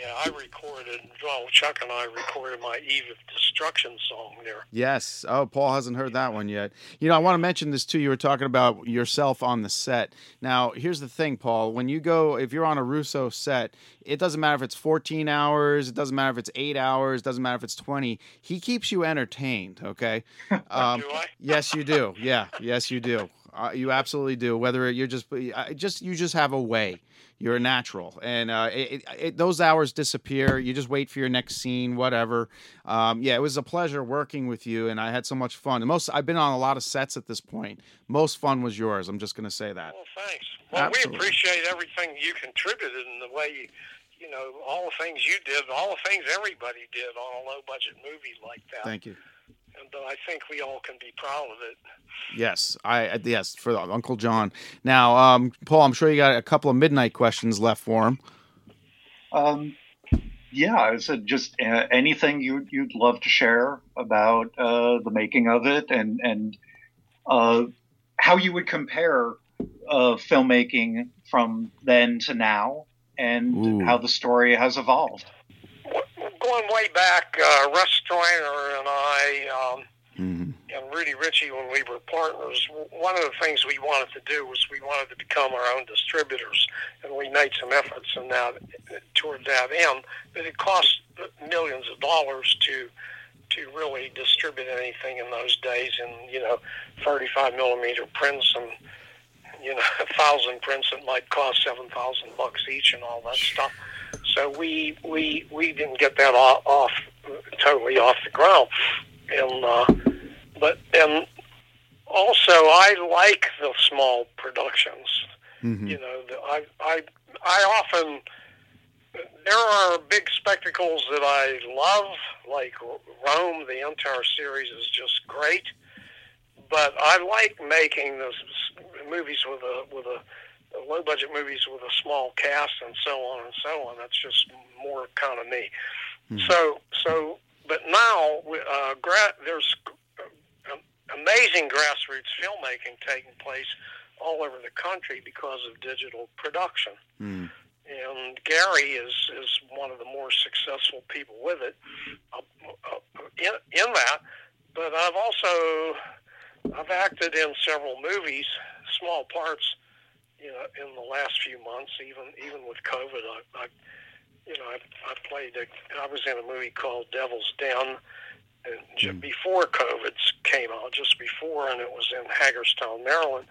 Yeah, I recorded. Well, Chuck and I recorded my Eve of Destruction song there. Yes. Oh, Paul hasn't heard that one yet. You know, I want to mention this too. You were talking about yourself on the set. Now, here's the thing, Paul. When you go, if you're on a Russo set, it doesn't matter if it's 14 hours, it doesn't matter if it's eight hours, it doesn't matter if it's 20. He keeps you entertained. Okay. Um, Do I? yes, you do. Yeah. Yes, you do. Uh, you absolutely do. Whether you're just, just you just have a way. You're a natural, and uh, it, it, those hours disappear. You just wait for your next scene, whatever. Um, yeah, it was a pleasure working with you, and I had so much fun. The most I've been on a lot of sets at this point. Most fun was yours. I'm just going to say that. Well, thanks. Well, Absolutely. we appreciate everything you contributed and the way you, you know, all the things you did, all the things everybody did on a low budget movie like that. Thank you. And uh, I think we all can be proud of it. Yes, I I- yes for Uncle John. Now, um, Paul, I'm sure you got a couple of midnight questions left for him. Um, yeah, I said just uh, anything you you'd love to share about uh, the making of it and and uh, how you would compare uh, filmmaking from then to now and Ooh. how the story has evolved. Going way back, uh, Russ Streiner and I um, Mhm. and Rudy Ricci, when we were partners, one of the things we wanted to do was we wanted to become our own distributors, and we made some efforts in that toward that end. But it cost millions of dollars to to really distribute anything in those days, and you know, 35 millimeter prints and you know, a thousand prints that might cost seven thousand bucks each, and all that stuff. So we we we didn't get that off, off totally off the ground, and uh, but and also I like the small productions. Mhm. You know, the, I I I often there are big spectacles that I love, like Rome. The entire series is just great, but I like making those movies with a with a low budget movies with a small cast and so on and so on. That's just more kind of me. So so, but now uh, gra- there's uh, amazing grassroots filmmaking taking place all over the country because of digital production. Mm. and Gary is is one of the more successful people with it uh, uh, in in that. But I've also I've acted in several movies, small parts, you know, in the last few months. Even even with COVID, I, I you know, I, I played. A, I was in a movie called Devil's Den, and just before COVID came out, just before, and it was in Hagerstown, Maryland.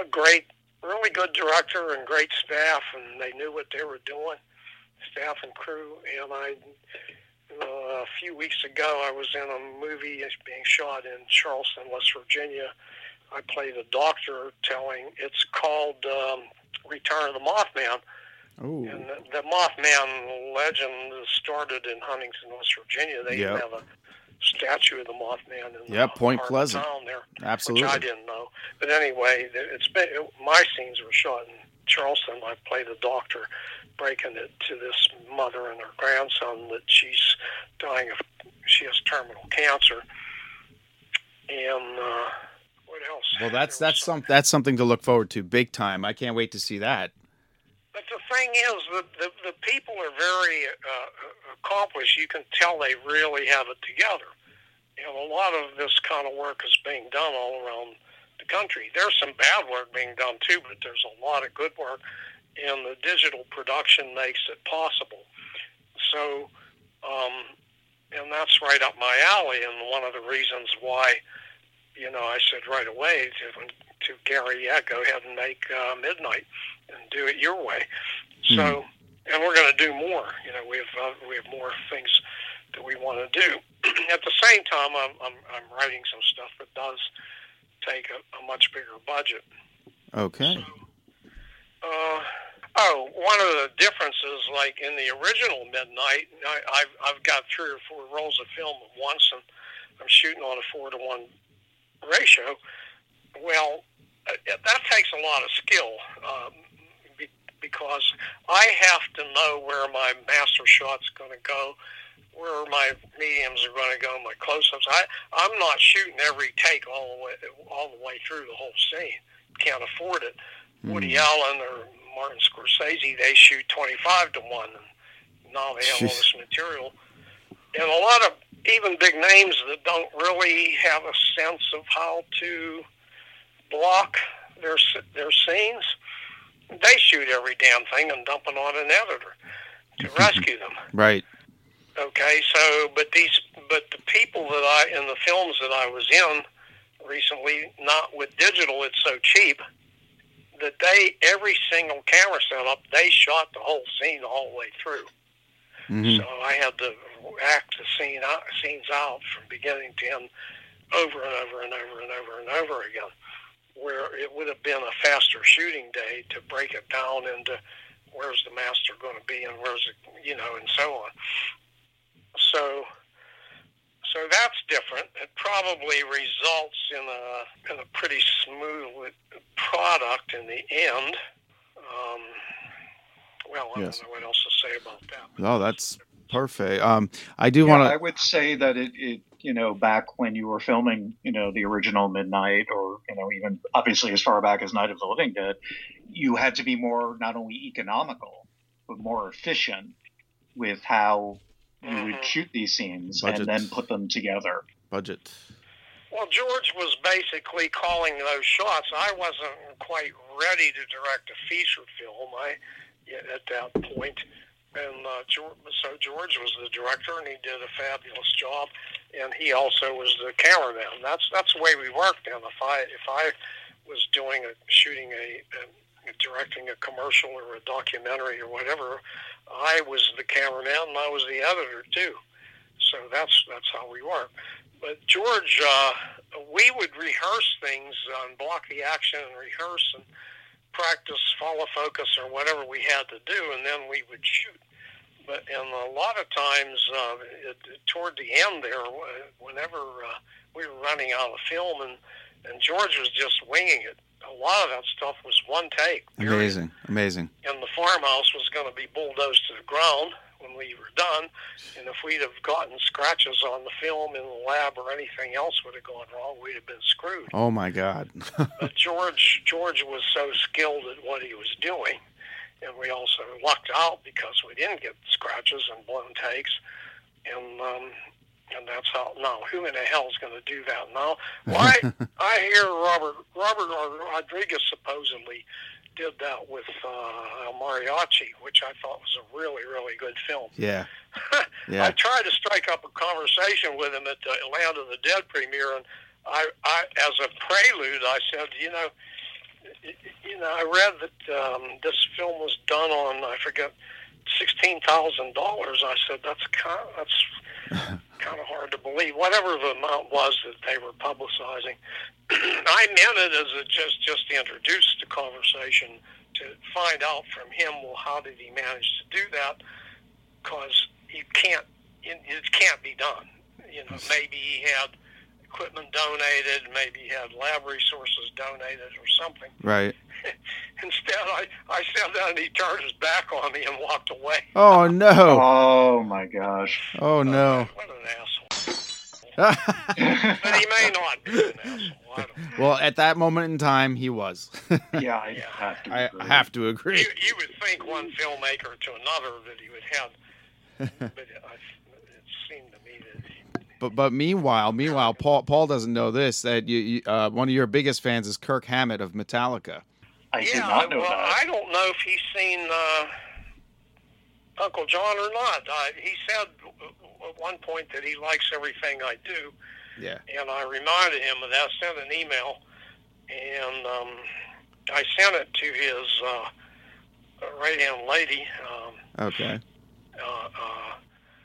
A great, really good director and great staff, and they knew what they were doing, staff and crew. And I, uh, a few weeks ago, I was in a movie being shot in Charleston, West Virginia. I played a doctor telling. It's called um, Return of the Mothman. Ooh. And the, the Mothman legend started in Huntington, West Virginia. They Yep. have a statue of the Mothman in Yeah, the Point Pleasant. town there, Absolutely. which I didn't know. But anyway, it's been my scenes were shot in Charleston. I played a doctor breaking it to this mother and her grandson that she's dying of she has terminal cancer. And uh, else? Well, that's that's some that's something to look forward to big time. I can't wait to see that. But the thing is, the, the, the people are very uh, accomplished. You can tell they really have it together. And a lot of this kind of work is being done all around the country. There's some bad work being done too, but there's a lot of good work, and the digital production makes it possible. So, um, and that's right up my alley, and one of the reasons why, you know, I said right away to, to Gary, yeah, go ahead and make uh, Midnight and do it your way. So, and we're going to do more. You know, we have uh, we have more things that we want to do. At the same time, I'm, I'm I'm writing some stuff that does take a, a much bigger budget. Okay. Uh, oh, one of the differences, like in the original Midnight, I, I've I've got three or four rolls of film at once, and I'm shooting on a four to one ratio. Well, uh, that takes a lot of skill um, be, because I have to know where my master shot's going to go, where my mediums are going to go, my close-ups. I I'm not shooting every take all the way all the way through the whole scene. Can't afford it. Woody Allen or Martin Scorsese, they shoot 25 to 1. And now they have all this material. And a lot of even big names that don't really have a sense of how to block their their scenes, they shoot every damn thing and dump it on an editor to rescue them. Right. Okay, so but these but the people that I in the films that I was in recently, not with digital, it's so cheap that they every single camera setup they shot the whole scene all the way through. Mhm. So I had to act the scene out, scenes out from beginning to end over and over and over and over and over again. Where it would have been a faster shooting day to break it down into where's the master going to be and where's it, you know, and so on. So, so that's different. It probably results in a in a pretty smooth product in the end. Um, well, I Yes. don't know what else to say about that. Oh, that's perfect. Um, I do Yeah, want I would say that it, it, you know, back when you were filming, you know, the original Midnight, or you know, even obviously as far back as Night of the Living Dead, you had to be more not only economical but more efficient with how you would shoot these scenes Budget. and then put them together. Budget. Well, George was basically calling those shots. I wasn't quite ready to direct a feature film. I at that point, and uh, George, so George was the director, and he did a fabulous job. And he also was the cameraman. That's that's the way we worked. And if I if I was doing a shooting a, a directing a commercial or a documentary or whatever, I was the cameraman and I was the editor too. So that's that's how we work. But George, uh, we would rehearse things and block the action and rehearse and practice follow focus or whatever we had to do, and then we would shoot. But and a lot of times, uh, it, toward the end there, whenever uh, we were running out of film, and and George was just winging it. A lot of that stuff was one take. period Amazing. Amazing. and the farmhouse was going to be bulldozed to the ground when we were done. And if we'd have gotten scratches on the film in the lab or anything else would have gone wrong, we'd have been screwed. Oh my God. But George, George was so skilled at what he was doing, and we also lucked out because we didn't get scratches and blown takes, and um, and that's how now who in the hell is going to do that now? Well, I, I hear Robert Robert Rodriguez supposedly did that with uh, El Mariachi, which I thought was a really really good film. Yeah. I tried to strike up a conversation with him at the Land of the Dead premiere, and I, I, as a prelude, I said, you know, you know, I read that um, this film was done on, I forget, sixteen thousand dollars. I said that's kind, that's kind of hard to believe. Whatever the amount was that they were publicizing, I meant it as a just just to introduce the conversation to find out from him. Well, how did he manage to do that? Because you can't, it, it can't be done. You know, maybe he had equipment donated, maybe he had lab resources donated or something. Right. Instead, I, I said that and he turned his back on me and walked away. Oh no. Oh my gosh. Oh no. Oh, what an asshole. but he may not be an asshole. I don't well, at that moment in time, he was. Yeah, I have to. Agree. I have to agree. You, you would think one filmmaker to another that he would have, but I, it seemed to me that he, But but meanwhile, meanwhile, Paul Paul doesn't know this that you, you uh, one of your biggest fans is Kirk Hammett of Metallica. I did yeah, not know well, that. I don't know if he's seen uh, Uncle John or not. I, he said at one point that he likes everything I do, Yeah. and I reminded him of that. I Sent an email, and um, I sent it to his uh, right hand lady, um, Okay. uh, uh,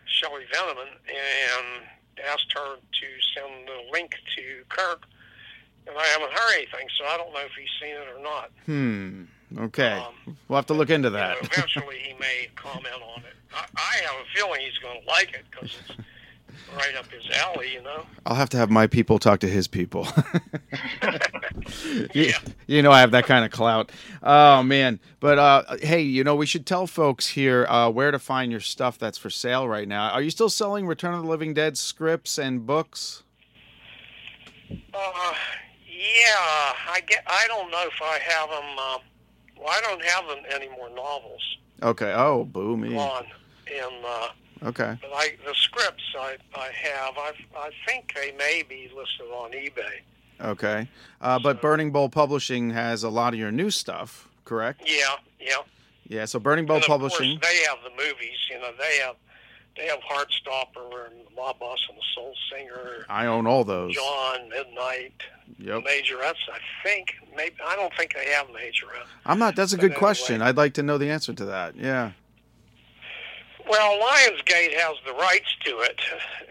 Shelley Veneman, and asked her to send the link to Kirk. And I haven't heard anything, so I don't know if he's seen it or not. Hmm. Okay. Um, we'll have to look into You know, that. eventually, he may comment on it. I, I have a feeling he's going to like it because it's right up his alley, you know. I'll have to have my people talk to his people. you, you know, I have that kind of clout. Oh man! But uh, hey, you know, we should tell folks here uh, where to find your stuff that's for sale right now. Are you still selling Return of the Living Dead scripts and books? Uh, yeah, I get. I don't know if I have them. Uh, well, I don't have them any more novels Okay. Oh, boo me. on, and uh, Okay. but I the scripts I I have. I I think they may be listed on eBay. Okay. Uh, but Burning Bulb Publishing has a lot of your new stuff, correct? Yeah, yeah. Yeah. So Burning Bulb Publishing. course, they have the movies. You know, they have they have Heartstopper and the Mob Boss and the Soul Singer. I own all those. John Midnight, Yep. Majorettes. I think maybe I don't think they have Majorettes. I'm not. That's a But good anyway. question. I'd like to know the answer to that. Yeah. Well, Lionsgate has the rights to it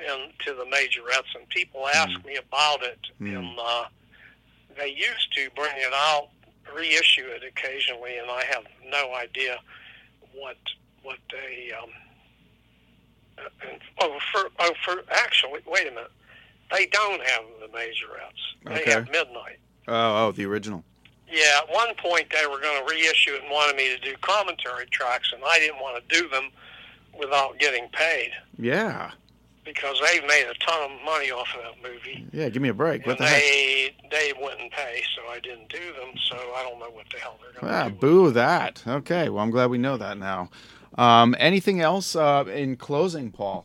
and to the Majorettes, and people ask me about it, Hmm. and uh, they used to bring it out, reissue it occasionally, and I have no idea what what they. Um, uh, oh, for oh, for actually, wait a minute, they don't have the Majorettes. They Okay. have Midnight. Oh, oh, the original. Yeah, at one point they were going to reissue it and wanted me to do commentary tracks, and I didn't want to do them without getting paid Yeah. because they've made a ton of money off of that movie. Yeah. Give me a break. What and the heck? they they wouldn't pay, so I didn't do them. So I don't know what the hell they're going to Ah, do. boo that. Okay. Well, I'm glad we know that now. Um, anything else uh, in closing, Paul?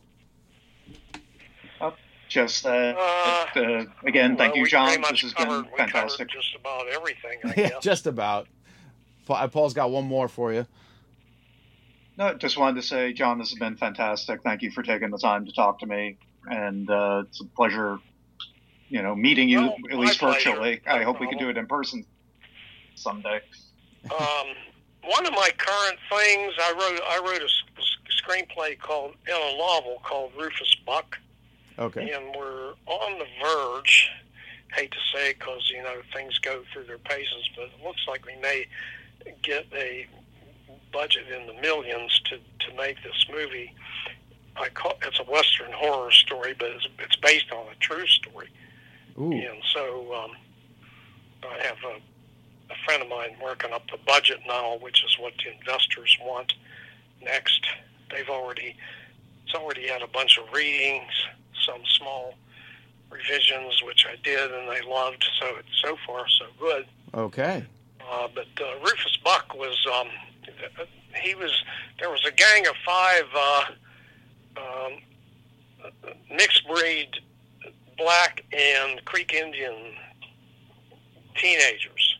Just that. Uh, uh, again, thank Well, you, John. This has covered, been we fantastic. covered just about everything, I yeah, guess. just about. Paul's got one more for you. No, just wanted to say, John, this has been fantastic. Thank you for taking the time to talk to me, and uh, it's a pleasure, you know, meeting you Well, at least my pleasure. virtually. No I hope we can do it in person someday. um, one of my current things, I wrote I wrote a s- s- screenplay called in a novel called Rufus Buck. Okay. and we're on the verge. Hate to say it because you know things go through their paces, but it looks like we may get a budget in the millions to to make this movie. I call it's a western horror story, but it's it's based on a true story, Ooh. and so um, I have a, a friend of mine working up the budget now, which is what the investors want next. They've already it's already had a bunch of readings, some small revisions, which I did, and they loved. So it's so far so good. Okay. Uh, but uh, Rufus Buck was um, he was there was a gang of five uh, um, mixed breed black and Creek Indian teenagers,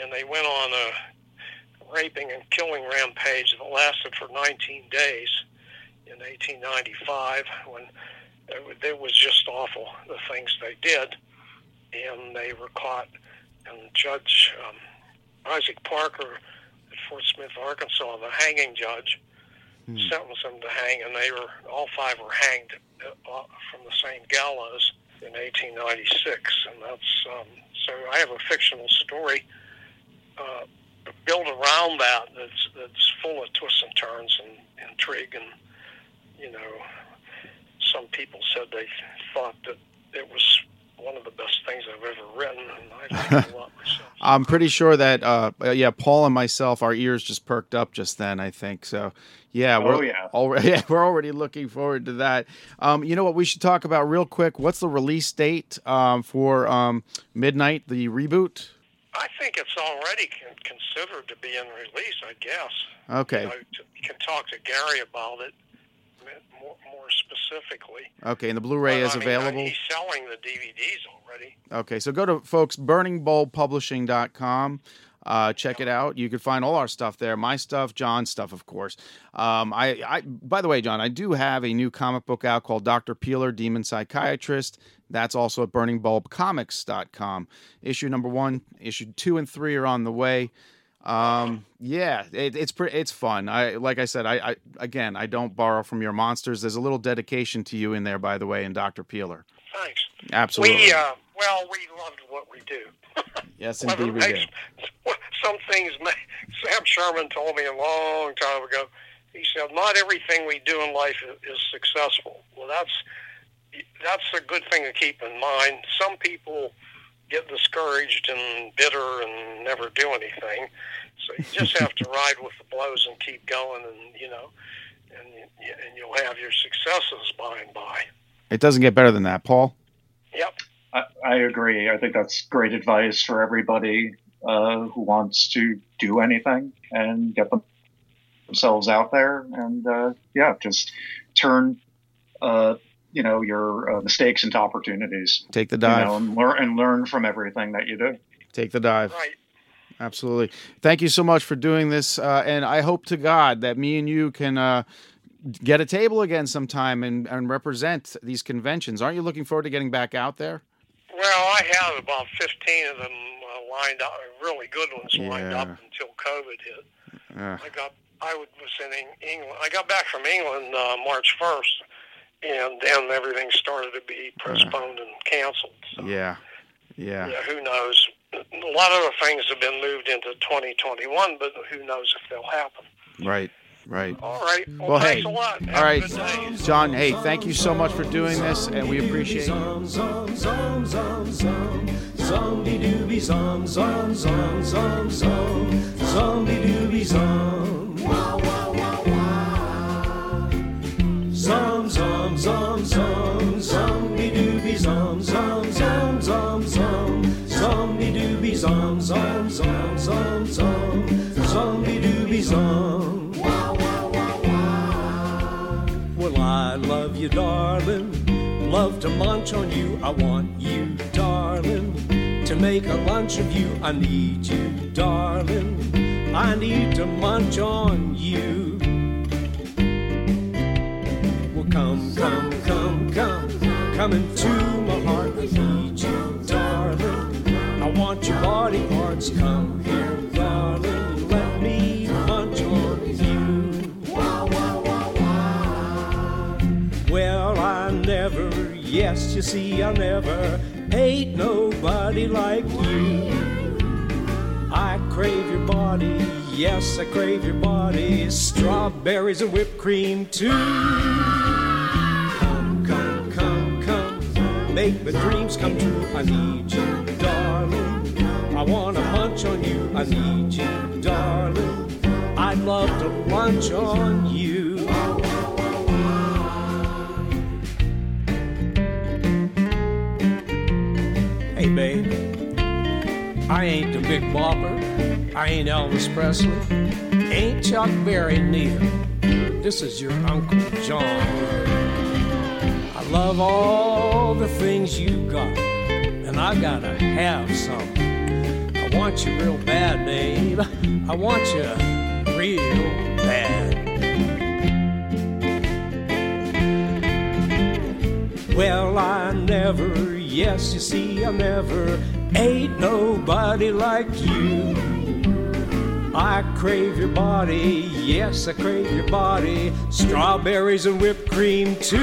and they went on a raping and killing rampage that lasted for 19 days in 1895 when it was just awful the things they did, and they were caught. And Judge um, Isaac Parker Fort Smith, Arkansas, the hanging judge, hmm. sentenced them to hang, and they were all five were hanged uh, from the same gallows in 1896, and that's um, so. I have a fictional story uh, built around that that's that's full of twists and turns and intrigue, and you know, some people said they thought that it was one of the best things I've ever written, and I like it a lot myself. I'm pretty sure that, uh, yeah, Paul and myself, our ears just perked up just then. I think so. Yeah, we're oh, yeah. already yeah, we're already looking forward to that. Um, you know what we should talk about real quick? What's the release date um, for um, Midnight, the reboot? I think it's already considered to be in release. I guess. Okay. You, know, you can talk to Gary about it more, more specifically. Okay, and the Blu-ray is I mean, available. He's selling the DVDs already. Okay, so go to folks burningbulbpublishing.com. Uh, check it out. You can find all our stuff there. My stuff, John's stuff, of course. Um, I, I, by the way, John, I do have a new comic book out called Doctor Peeler, Demon Psychiatrist. That's also at burningbulbcomics.com. Issue number one, issue two and three are on the way. Um, yeah, it, it's pretty, it's fun. I like I said, I, I again, I don't borrow from your monsters. There's a little dedication to you in there, by the way, in Doctor Peeler. Thanks. Absolutely. We uh, well, we loved what we do. yes, indeed, we do. Some things Sam Sherman told me a long time ago. He said, "Not everything we do in life is successful." Well, that's that's a good thing to keep in mind. Some people get discouraged and bitter and never do anything. So you just have to ride with the blows and keep going, and you know, and and you'll have your successes by and by. It doesn't get better than that, Paul. Yep. I, I agree. I think that's great advice for everybody uh, who wants to do anything and get them themselves out there, and uh, yeah, just turn uh, you know your uh, mistakes into opportunities. Take the dive you know, and learn and learn from everything that you do. Take the dive. Right. Absolutely. Thank you so much for doing this, uh, and I hope to God that me and you can uh, get a table again sometime and, and represent these conventions. Aren't you looking forward to getting back out there? Well, I have about fifteen of them uh, lined up, really good ones yeah. lined up until COVID hit. Yeah. I got I was in England. I got back from England uh, March first and then everything started to be postponed and canceled. So, yeah, yeah. Yeah, who knows? A lot of the things have been moved into 2021, but who knows if they'll happen? Right. Right. All right. Well, well thanks hey, a lot. all right, John. Hey, thank you so much for doing this, and we appreciate wow zom zom zom zom zom zom zom zom zom zombie dooby zom zom zom zom zom. Well I love you darling. Love to munch on you. I want you darling to make a lunch of you. I need you darling. I need to munch on you. Well come come come come come into your body parts come here darling. Let me munch on you. Well I never yes you see I never hate nobody like you. I crave your body yes I crave your body. Strawberries and whipped cream too. Come come come come. Make my dreams come true. I need you darling I wanna munch on you I need you darling I'd love to lunch on you Hey babe I ain't the big bopper I ain't Elvis Presley Ain't Chuck Berry near. This is your Uncle John. I love all the things you got, and I gotta have some. I want you real bad, babe. I want you real bad. Well, I never, yes, you see, I never ain't nobody like you. I crave your body, yes, I crave your body. Strawberries and whipped cream, too.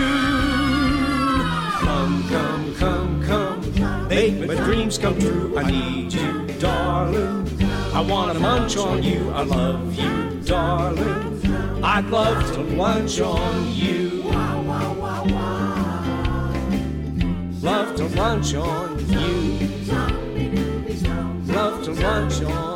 Come, come, come, come, make my dreams come true. I need you, darling. I wanna munch on you, I love you, darling. I'd love to lunch on you. Love to lunch on you. Love to lunch on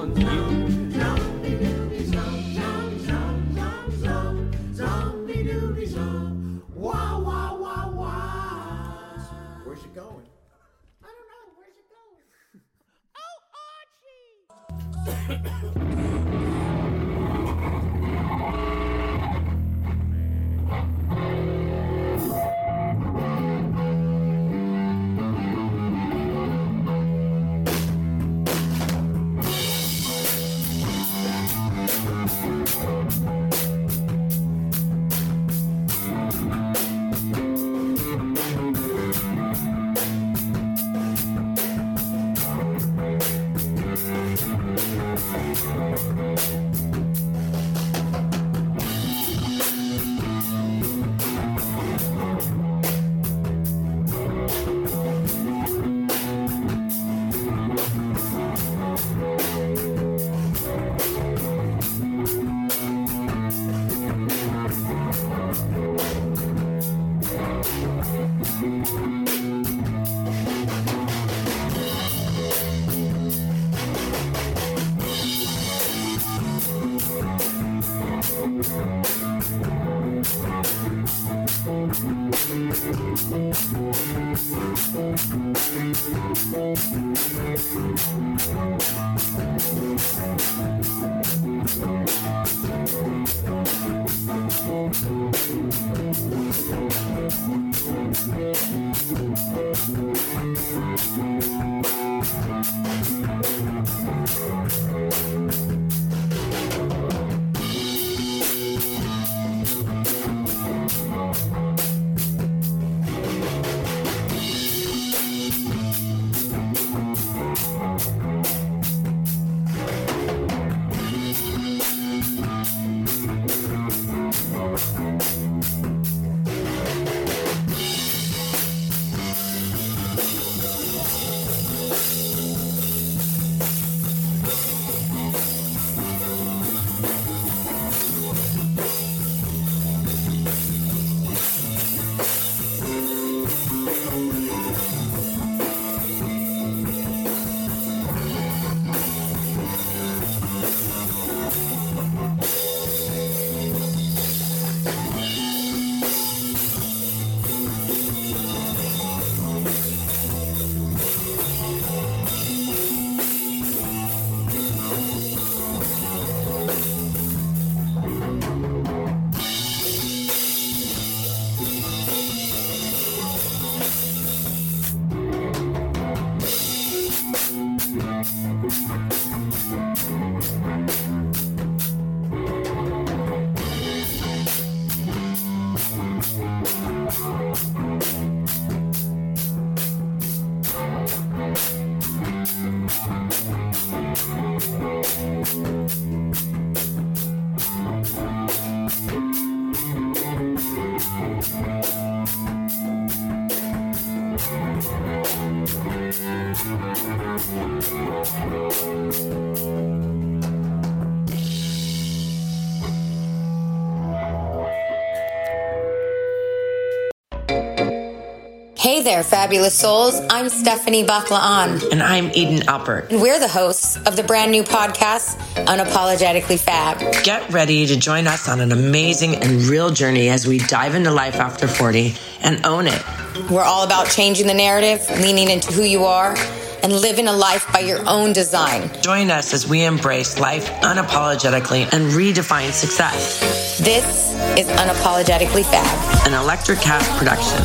there, fabulous souls. I'm Stephanie Baklaan. And I'm Eden Alpert. And we're the hosts of the brand new podcast, Unapologetically Fab. Get ready to join us on an amazing and real journey as we dive into life after 40 and own it. We're all about changing the narrative, leaning into who you are, and living a life by your own design. Join us as we embrace life unapologetically and redefine success. This is Unapologetically Fab, an Electricast production.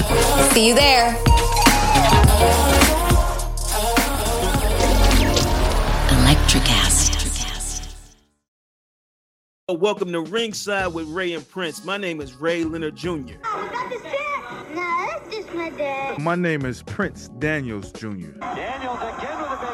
See you there. Electricast. Uh, welcome to Ringside with Ray and Prince. My name is Ray Leonard Jr. Oh, no, that's just my dad. My name is Prince Daniels Jr. Daniels again with a big home